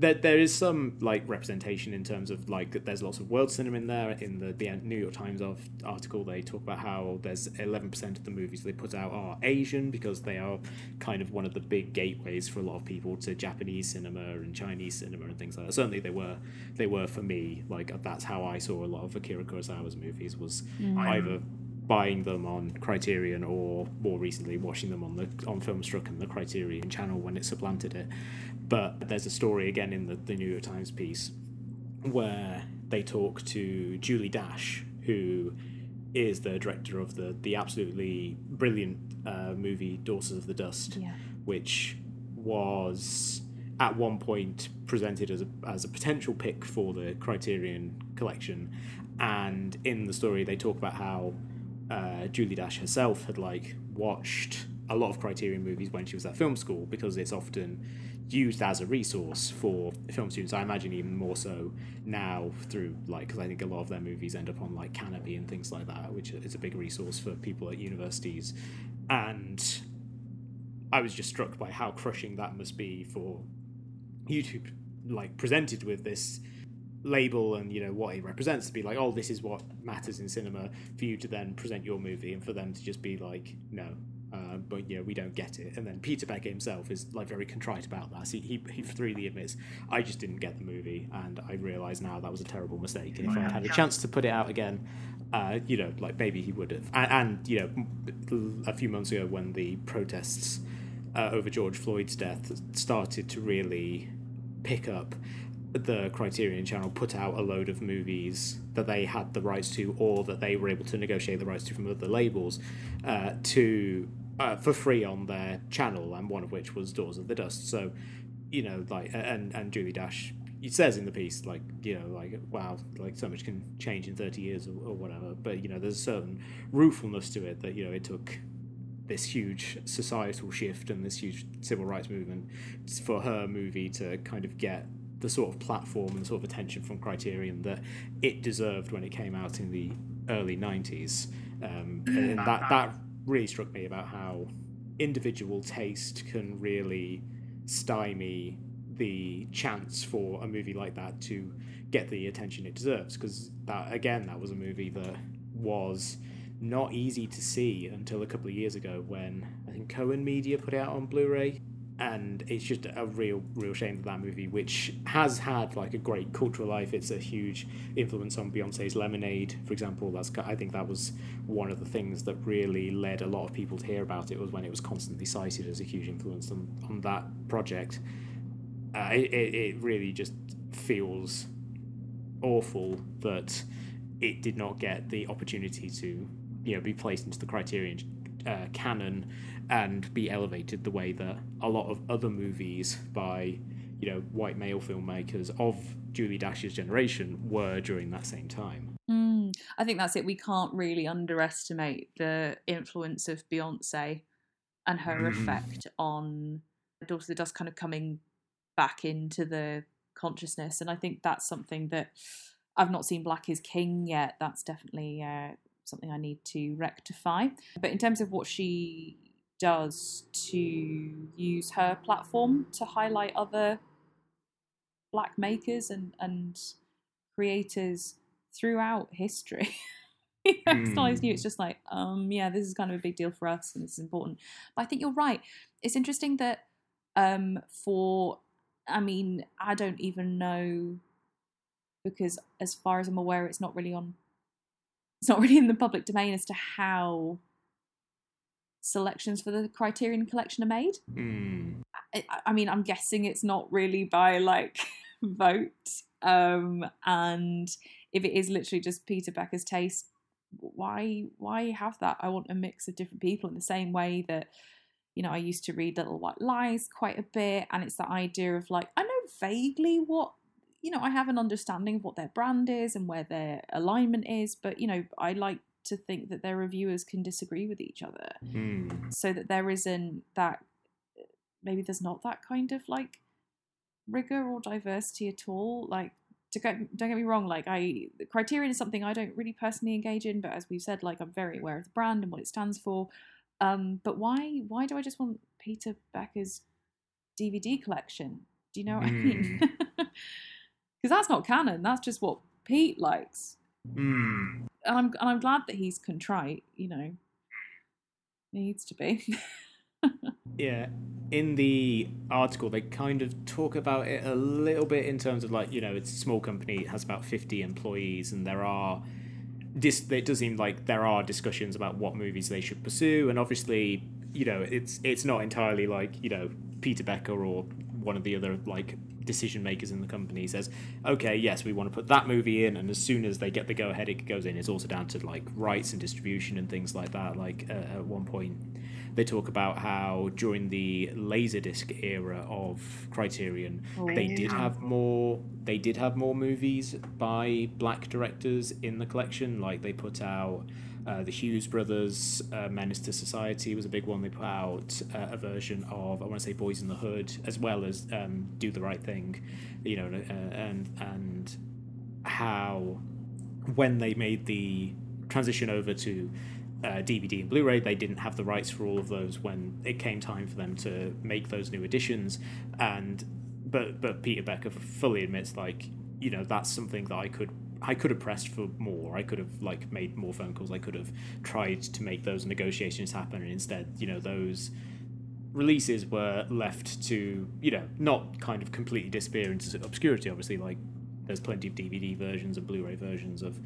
there, there is some like representation in terms of like there's lots of world cinema in there. In the, the New York Times of, article they talk about how there's 11% of the movies they put out are Asian because they are kind of one of the big gateways for a lot of people to Japanese cinema and Chinese cinema and things like that. Certainly they were they were for me like that's how I saw a lot of Akira Kurosawa's movies was mm. either buying them on Criterion or more recently watching them on the on Filmstruck and the Criterion channel when it supplanted it. But there's a story again in the, the New York Times piece where they talk to Julie Dash, who is the director of the the absolutely brilliant uh, movie Daughters of the Dust, yeah. which was at one point presented as a, as a potential pick for the Criterion collection. And in the story, they talk about how uh, Julie Dash herself had like watched a lot of Criterion movies when she was at film school because it's often used as a resource for film students. I imagine even more so now through like because I think a lot of their movies end up on like Kanopy and things like that, which is a big resource for people at universities. And I was just struck by how crushing that must be for YouTube, like presented with this label and you know what it represents to be like oh this is what matters in cinema for you to then present your movie and for them to just be like no uh, but you know we don't get it. And then peter beck himself is like very contrite about that. He, he, he freely admits i just didn't get the movie and i realize now that was a terrible mistake. And if i had a chance to put it out again uh, you know like maybe he would have. And, and, you know a few months ago when the protests uh, over george floyd's death started to really pick up the Criterion Channel put out a load of movies that they had the rights to, or that they were able to negotiate the rights to from other labels, uh, to uh, for free on their channel, and one of which was Daughters of the Dust. So, you know, like, and and Julie Dash, says in the piece, like, you know, like, wow, like so much can change in thirty years or, or whatever. But you know, there's a certain ruefulness to it that you know it took this huge societal shift and this huge civil rights movement for her movie to kind of get the sort of platform and the sort of attention from Criterion that it deserved when it came out in the early 90s. Um, and that, that really struck me about how individual taste can really stymie the chance for a movie like that to get the attention it deserves. Because that, again, that was a movie that was not easy to see until a couple of years ago when I think Cohen Media put it out on Blu ray and it's just a real real shame that that movie which has had like a great cultural life. It's a huge influence on beyonce's lemonade for example. That's i think that was one of the things that really led a lot of people to hear about it was when it was constantly cited as a huge influence on, on that project. Uh, it, it really just feels awful that it did not get the opportunity to you know be placed into the criterion uh, canon and be elevated the way that a lot of other movies by you know white male filmmakers of Julie Dash's generation were during that same time. Mm, I think that's it. We can't really underestimate the influence of Beyonce and her mm. effect on Daughters of the Dust kind of coming back into the consciousness. And I think that's something that I've not seen Black is King yet. That's definitely uh, something I need to rectify. But in terms of what she does to use her platform to highlight other black makers and, and creators throughout history. it's mm. not new. It's just like, um, yeah, this is kind of a big deal for us and this is important. But I think you're right. It's interesting that um, for, I mean, I don't even know because as far as I'm aware, it's not really on, it's not really in the public domain as to how selections for the Criterion Collection are made. Mm. I, I mean, I'm guessing it's not really by like vote. Um, and if it is literally just Peter Becker's taste, why why have that? I want a mix of different people in the same way that you know I used to read Little White Lies quite a bit, and it's that idea of like I know vaguely what you know I have an understanding of what their brand is and where their alignment is, but you know I like to think that their reviewers can disagree with each other, Mm. so that there isn't that maybe there's not that kind of like rigor or diversity at all. Like to get, don't get me wrong, like I the Criterion is something I don't really personally engage in, but as we've said, like I'm very aware of the brand and what it stands for. Um, but why why do I just want Peter Becker's DVD collection? Do you know what I mean? Because that's not canon. That's just what Pete likes, Mm. and I'm and I'm glad that he's contrite. You know, needs to be. Yeah, in the article they kind of talk about it a little bit in terms of like you know it's a small company, it has about fifty employees, and there are dis- it does seem like there are discussions about what movies they should pursue, and obviously you know it's it's not entirely like you know Peter Becker or one of the other like decision makers in the company says okay yes we want to put that movie in and as soon as they get the go ahead it goes in. It's also down to like rights and distribution and things like that. Like uh, at one point they talk about how during the laserdisc era of criterion they did have more they did have more movies by black directors in the collection. Like they put out uh, the Hughes brothers, uh, Menace to Society was a big one. They put out uh, a version of I want to say Boys in the Hood, as well as um, Do the Right Thing, you know, uh, and and how when they made the transition over to uh, DVD and Blu-ray, they didn't have the rights for all of those when it came time for them to make those new editions. And but but Peter Becker fully admits like you know that's something that I could I could have pressed for more. I could have like made more phone calls. I could have tried to make those negotiations happen, and instead, you know, those releases were left to you know not kind of completely disappear into obscurity. Obviously, like there's plenty of DVD versions and Blu-ray versions of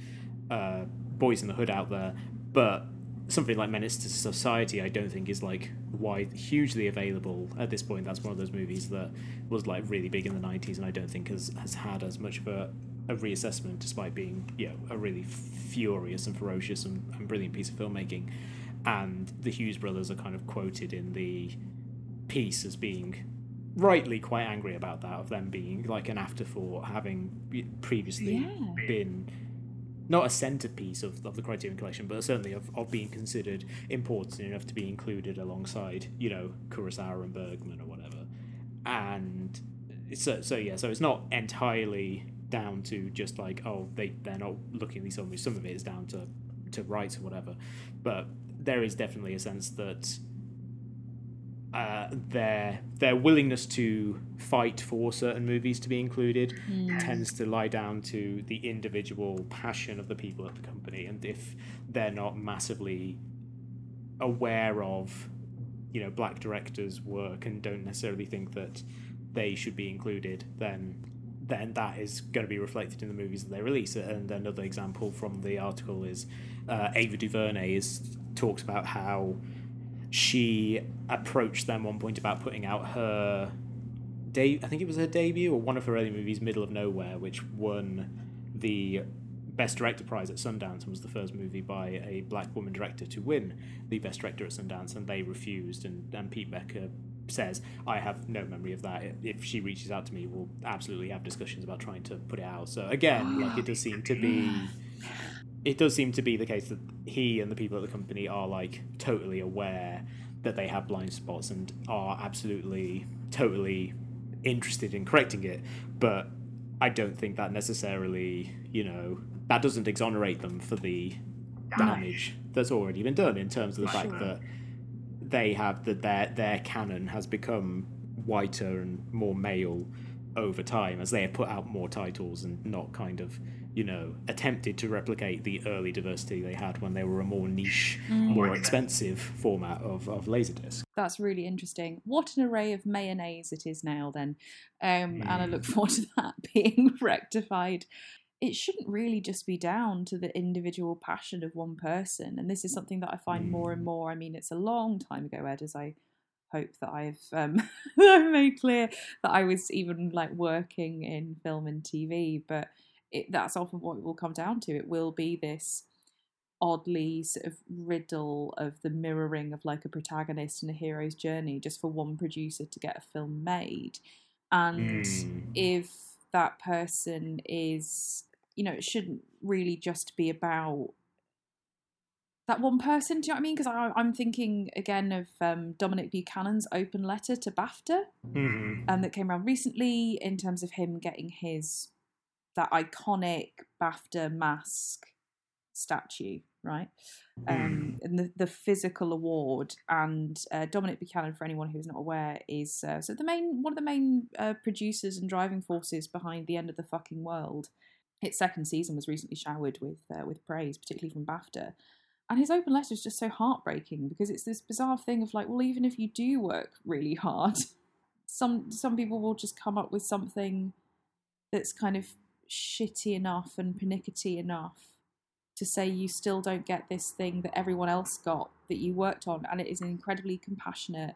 uh, Boys in the Hood out there, but something like Menace to Society, I don't think is like wide, hugely available at this point. That's one of those movies that was like really big in the '90s, and I don't think has has had as much of a a reassessment, despite being you know a really furious and ferocious and, and brilliant piece of filmmaking. And the Hughes brothers are kind of quoted in the piece as being rightly quite angry about that, of them being like an afterthought, having previously Yeah. been not a centerpiece of, of the Criterion Collection, but certainly of, of being considered important enough to be included alongside, you know, Kurosawa and Bergman or whatever. And so, so yeah, so it's not entirely down to just like, oh, they, they're not looking at these movies. Some of it is down to, to rights or whatever. But there is definitely a sense that uh, their their willingness to fight for certain movies to be included tends to lie down to the individual passion of the people at the company, and if they're not massively aware of you know black directors' work and don't necessarily think that they should be included, then then that is going to be reflected in the movies that they release. And another example from the article is uh, Ava DuVernay is talks about how she approached them one point about putting out her de- I think it was her debut or one of her early movies, Middle of Nowhere, which won the Best Director prize at Sundance and was the first movie by a black woman director to win the Best Director at Sundance, and they refused. And, and Pete Becker says, I have no memory of that. If she reaches out to me, we'll absolutely have discussions about trying to put it out. So again, ah, like it does seem to be it does seem to be the case that he and the people at the company are like totally aware that they have blind spots and are absolutely totally interested in correcting it. But i don't think that necessarily you know that doesn't exonerate them for the damage. that's already been done in terms of the fact that they have that their their canon has become whiter and more male over time as they have put out more titles and not kind of you know attempted to replicate the early diversity they had when they were a more niche more expensive format of, of laserdisc. That's really interesting. What an array of mayonnaise it is now, then. Um, And I look forward to that being rectified it shouldn't really just be down to the individual passion of one person. And this is something that I find more and more. I mean, it's a long time ago, Ed, as I hope that I've um, made clear that I was even like working in film and TV, but it, that's often what it will come down to. It will be this oddly sort of riddle of the mirroring of like a protagonist and a hero's journey just for one producer to get a film made. And Mm. if that person is, you know, it shouldn't really just be about that one person. Do you know what I mean? Because I'm thinking again of um, Dominic Buchanan's open letter to BAFTA Mhm. um, that came around recently in terms of him getting his that iconic BAFTA mask statue, right? Um, and the, the physical award and uh, Dominic Buchanan, for anyone who's not aware, is uh, so the main one of the main uh, producers and driving forces behind the end of the fucking world. Its second season was recently showered with uh, with praise, particularly from BAFTA. And his open letter is just so heartbreaking because it's this bizarre thing of like, well, even if you do work really hard, some some people will just come up with something that's kind of shitty enough and pernickety enough to say you still don't get this thing that everyone else got that you worked on and it is an incredibly compassionate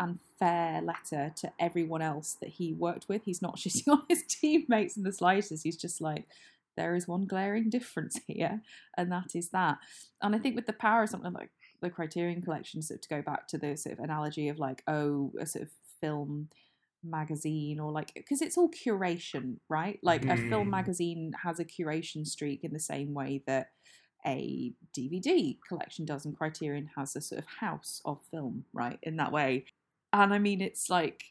and fair letter to everyone else that he worked with. He's not shitting on his teammates in the slightest. He's just like there is one glaring difference here and that is that. And i think with the power of something like the criterion collection so to go back to the sort of analogy of like oh a sort of film magazine or like because it's all curation right? Like a film Mm. magazine has a curation streak in the same way that a dvd collection does and criterion has a sort of house of film right in that way and i mean it's like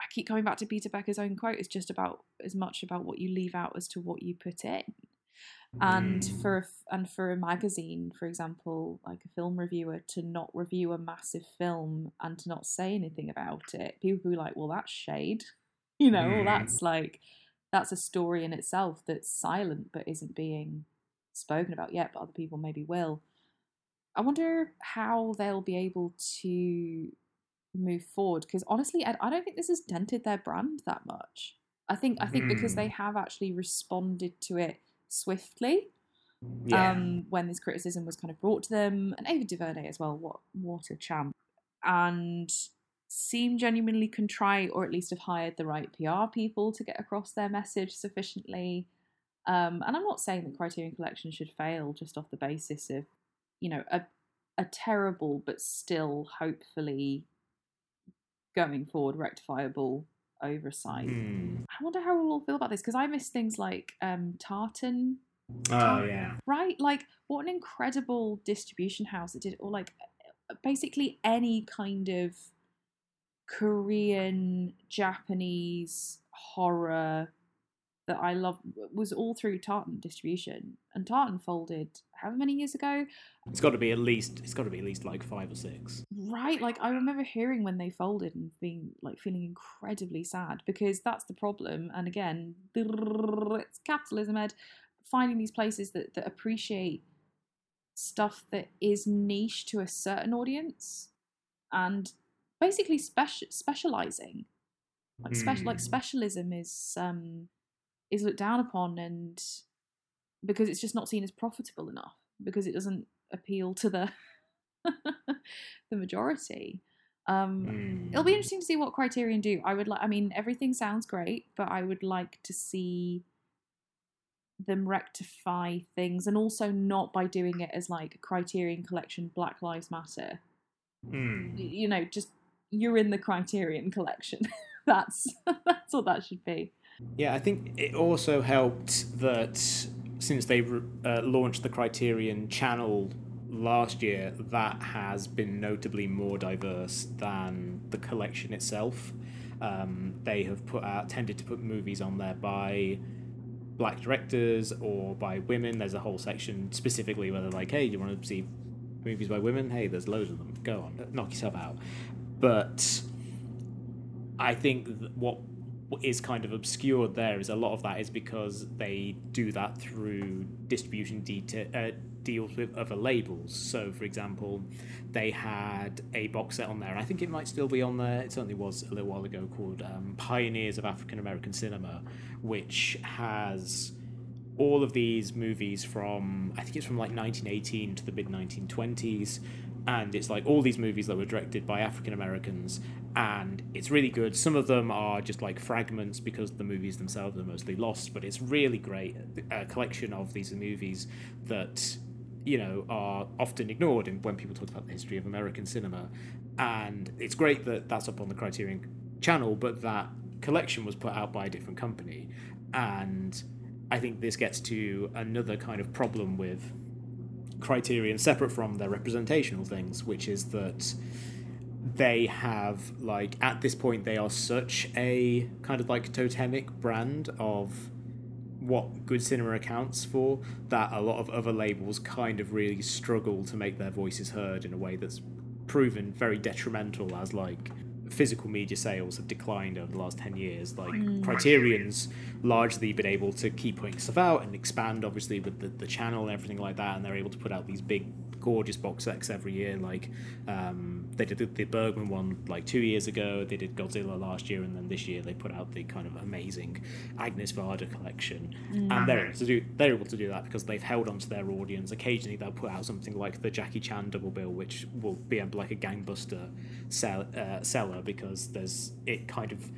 i keep coming back to peter becker's own quote it's just about as much about what you leave out as to what you put in and Mm. for a and for a magazine for example like a film reviewer to not review a massive film and to not say anything about it people will be like well that's shade you know well Mm. that's like that's a story in itself that's silent but isn't being spoken about yet but other people maybe will i wonder how they'll be able to move forward because honestly Ed, i don't think this has dented their brand that much i think i think because Mm. they have actually responded to it swiftly Yeah. um, when this criticism was kind of brought to them, and Ava DuVernay as well. What what a champ! And seem genuinely contrite, or at least have hired the right PR people to get across their message sufficiently. Um, and I'm not saying that Criterion Collection should fail just off the basis of, you know, a a terrible but still hopefully going forward rectifiable oversight. Mm. I wonder how we'll all feel about this because I miss things like um, Tartan Oh yeah. right? Like, what an incredible distribution house it did, or like basically any kind of Korean, Japanese horror that I love was all through Tartan distribution. And Tartan folded however many years ago, It's got to be at least. It's got to be at least like five or six. right? Like, I remember hearing when they folded and being like feeling incredibly sad because that's the problem. And again, it's capitalism, Ed. Finding these places that, that appreciate stuff that is niche to a certain audience and basically speci- specializing like special like Hmm. specialism is um is looked down upon and because it's just not seen as profitable enough because it doesn't appeal to the the majority. Um Mm. it'll be interesting to see what criterion do. I would like i mean everything sounds great but i would like to see them rectify things and also not by doing it as like criterion collection black lives matter. Mm. You know just you're in the criterion collection. That's that's what that should be Yeah, I think it also helped that since they uh, launched the Criterion channel last year, that has been notably more diverse than the collection itself. Um, they have put out tended to put movies on there by black directors or by women. There's a whole section specifically where they're like, "Hey, do you want to see movies by women? Hey, there's loads of them. Go on, knock yourself out." But I think th- what what is kind of obscured there is a lot of that is because they do that through distribution deta- uh, deals with other labels. So, for example, they had a box set on there. And I think it might still be on there. It certainly was a little while ago called um, Pioneers of African American Cinema, which has all of these movies from I think it's from like 1918 to the mid 1920s, and it's like all these movies that were directed by African Americans, and it's really good. Some of them are just like fragments because the movies themselves are mostly lost, but it's really great a collection of these movies that you know are often ignored when people talk about the history of American cinema, and it's great that that's up on the Criterion channel, but that collection was put out by a different company, and I think this gets to another kind of problem with Criterion, separate from their representational things, which is that they have like at this point they are such a kind of like totemic brand of what good cinema accounts for that a lot of other labels kind of really struggle to make their voices heard in a way that's proven very detrimental as like physical media sales have declined over the last 10 years like mm. criterion's largely been able to keep putting stuff out and expand obviously with the, the channel and everything like that and they're able to put out these big gorgeous box sets every year. Like um, they did the, the Bergman one like two years ago. They did Godzilla last year, and then this year they put out the kind of amazing Agnes Varda collection. Mm. And they're able to do they're able to do that because they've held on to their audience. Occasionally they'll put out something like the Jackie Chan double bill, which will be like a gangbuster sell, uh, seller because there's it kind of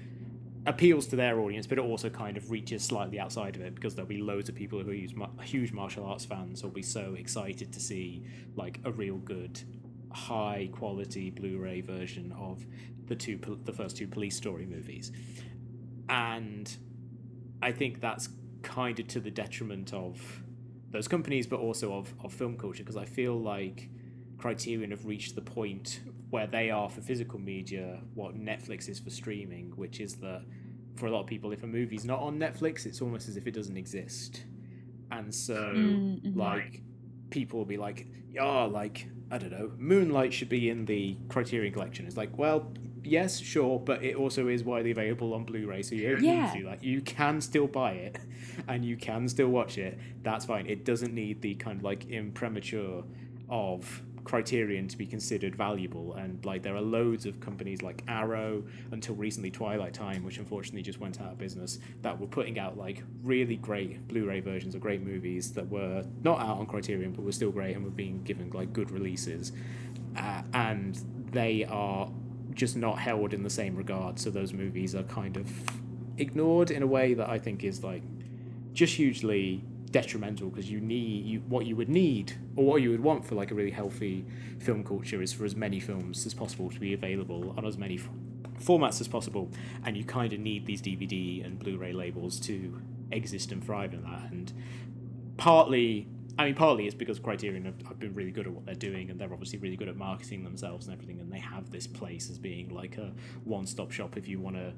appeals to their audience, but it also kind of reaches slightly outside of it because there'll be loads of people who are huge martial arts fans who'll be so excited to see like a real good, high quality Blu-ray version of the two the first two police story movies, and I think that's kind of to the detriment of those companies, but also of, of film culture because I feel like Criterion have reached the point where they are for physical media what Netflix is for streaming, which is that for a lot of people, if a movie's not on Netflix, it's almost as if it doesn't exist. And so, mm-hmm. like, people will be like, oh, like, I don't know, Moonlight should be in the Criterion collection. It's like, well, yes, sure, but it also is widely available on Blu-ray, so you don't yeah. need to. Like, you can still buy it, and you can still watch it. That's fine. It doesn't need the kind of like imprimatur of criterion to be considered valuable and like there are loads of companies like arrow until recently twilight time which unfortunately just went out of business that were putting out like really great blu-ray versions of great movies that were not out on criterion but were still great and were being given like good releases. Uh, and they are just not held in the same regard so those movies are kind of ignored in a way that i think is like just hugely detrimental because you need you, what you would need or what you would want for like a really healthy film culture is for as many films as possible to be available on as many f- formats as possible and you kind of need these DVD and Blu-ray labels to exist and thrive in that and partly I mean, partly it's because Criterion have, have, been really good at what they're doing, and they're obviously really good at marketing themselves and everything. And they have this place as being like a one-stop shop if you want to,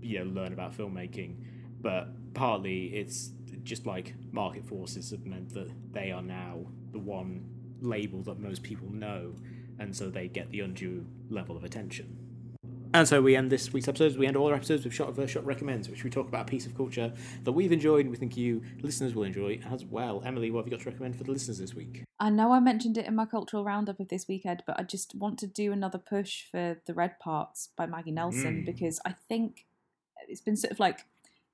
you know, learn about filmmaking. But partly it's just like market forces have meant that they are now the one label that most people know, and so they get the undue level of attention. And so we end this week's episodes. We end all our episodes with Shot Versus Shot Recommends, which we talk about a piece of culture that we've enjoyed and we think you listeners will enjoy as well. Emily, what have you got to recommend for the listeners this week? I know I mentioned it in my cultural roundup of this weekend, but I just want to do another push for The Red Parts by Maggie Nelson mm. because I think it's been sort of like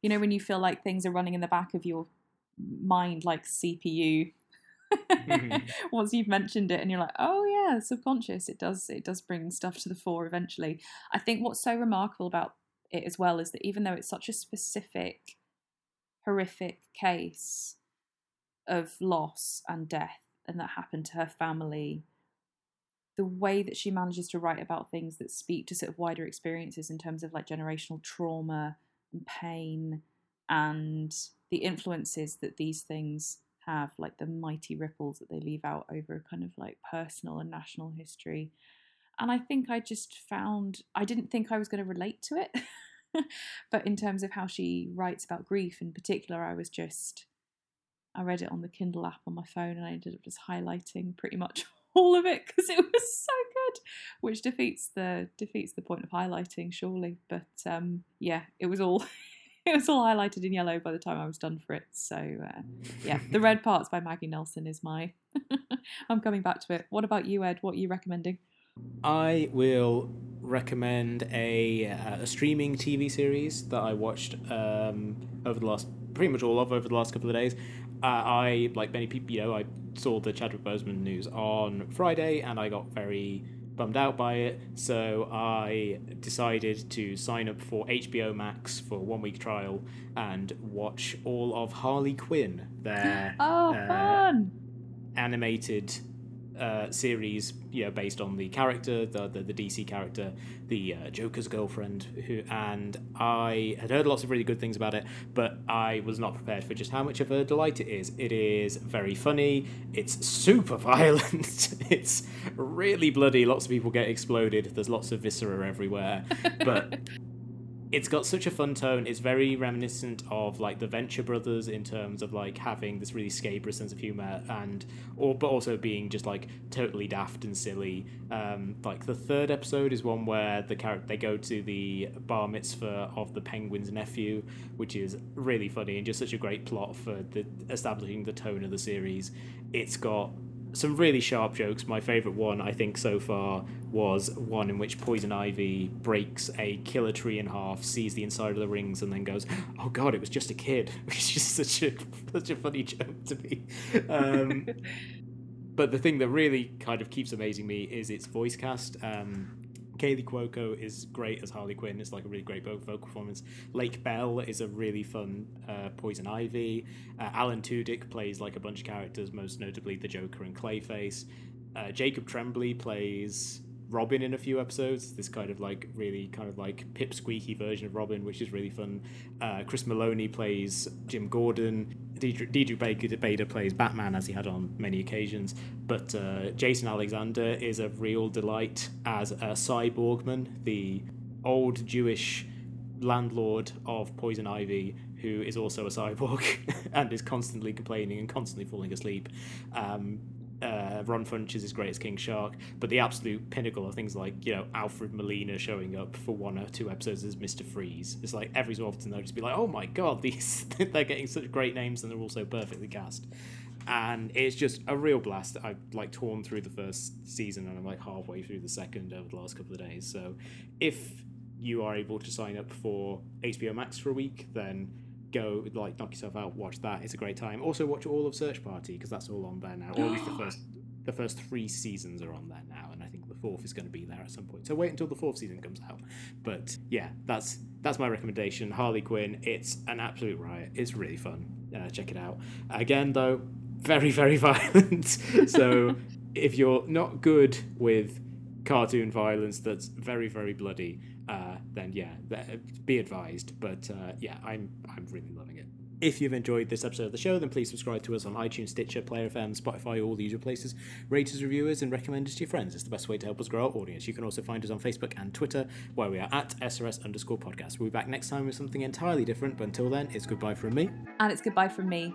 you know when you feel like things are running in the back of your mind like CPU mm-hmm. once you've mentioned it and you're like oh yeah subconscious it does it does bring stuff to the fore eventually i think what's so remarkable about it as well is that even though it's such a specific horrific case of loss and death and that happened to her family the way that she manages to write about things that speak to sort of wider experiences in terms of like generational trauma and pain and the influences that these things have, like the mighty ripples that they leave out over kind of like personal and national history. And I think I just found, I didn't think I was going to relate to it. but in terms of how she writes about grief in particular, I was just, I read it on the Kindle app on my phone and I ended up just highlighting pretty much all of it because it was so which defeats the defeats the point of highlighting surely but um yeah it was all it was all highlighted in yellow by the time I was done for it. So uh, yeah, the red parts by Maggie Nelson is my. I'm coming back to it. What about you, Ed? What are you recommending? I will recommend a, uh, a streaming TV series that I watched um, over the last pretty much all of over the last couple of days. Uh, I, like many people, you know, I saw the Chadwick Boseman news on Friday, and I got very bummed out by it. So I decided to sign up for HBO Max for one week trial and watch all of Harley Quinn, their oh, uh, fun! animated uh, series, you know, based on the character, the the, the DC character, the uh, Joker's girlfriend, who and I had heard lots of really good things about it, but I was not prepared for just how much of a delight it is. It is very funny. It's super violent. it's really bloody. Lots of people get exploded. There's lots of viscera everywhere, but it's got such a fun tone. It's very reminiscent of like the Venture Brothers in terms of like having this really scabrous sense of humor and or but also being just like totally daft and silly. Um, like the third episode is one where the character they go to the bar mitzvah of the Penguin's nephew, which is really funny and just such a great plot for the establishing the tone of the series. It's got some really sharp jokes. My favourite one, I think, so far was one in which Poison Ivy breaks a killer tree in half, sees the inside of the rings, and then goes, "Oh God, it was just a kid," which is just such a such a funny joke to me. Um, but the thing that really kind of keeps amazing me is its voice cast. Um, Kaley Cuoco is great as Harley Quinn. It's like a really great vocal performance. Lake Bell is a really fun uh, Poison Ivy. Uh, Alan Tudyk plays like a bunch of characters, most notably the Joker and Clayface. Uh, Jacob Tremblay plays Robin in a few episodes. This kind of like really kind of like pipsqueaky version of Robin, which is really fun. Uh, Chris Meloni plays Jim Gordon. Diedrich Bader, Bader plays Batman as he had on many occasions, but uh, Jason Alexander is a real delight as a Sy Borgman, the old Jewish landlord of Poison Ivy, who is also a cyborg and is constantly complaining and constantly falling asleep. Um, uh, Ron Funches is great as King Shark, but the absolute pinnacle of things like you know Alfred Molina showing up for one or two episodes as Mister Freeze. It's like every so often they'll just be like, oh my god, these they're getting such great names and they're also perfectly cast, and it's just a real blast. I've like torn through the first season and I'm like halfway through the second over the last couple of days. So if you are able to sign up for HBO Max for a week, then go like knock yourself out watch that it's a great time. Also watch all of search party because that's all on there now. Or at least the first the first three seasons are on there now and i think the fourth is going to be there at some point. So wait until the fourth season comes out. But yeah that's that's my recommendation. Harley quinn it's an absolute riot. It's really fun. Uh, check it out. Again though very very violent. So if you're not good with cartoon violence that's very very bloody uh, then yeah, be advised. But uh, yeah, I'm I'm really loving it. If you've enjoyed this episode of the show, then please subscribe to us on iTunes, Stitcher, Player FM, Spotify, all the usual places. Rate us, reviewers, and recommend us to your friends. It's the best way to help us grow our audience. You can also find us on Facebook and Twitter, where we are at SRS underscore podcast. We'll be back next time with something entirely different, but until then, it's goodbye from me. And it's goodbye from me.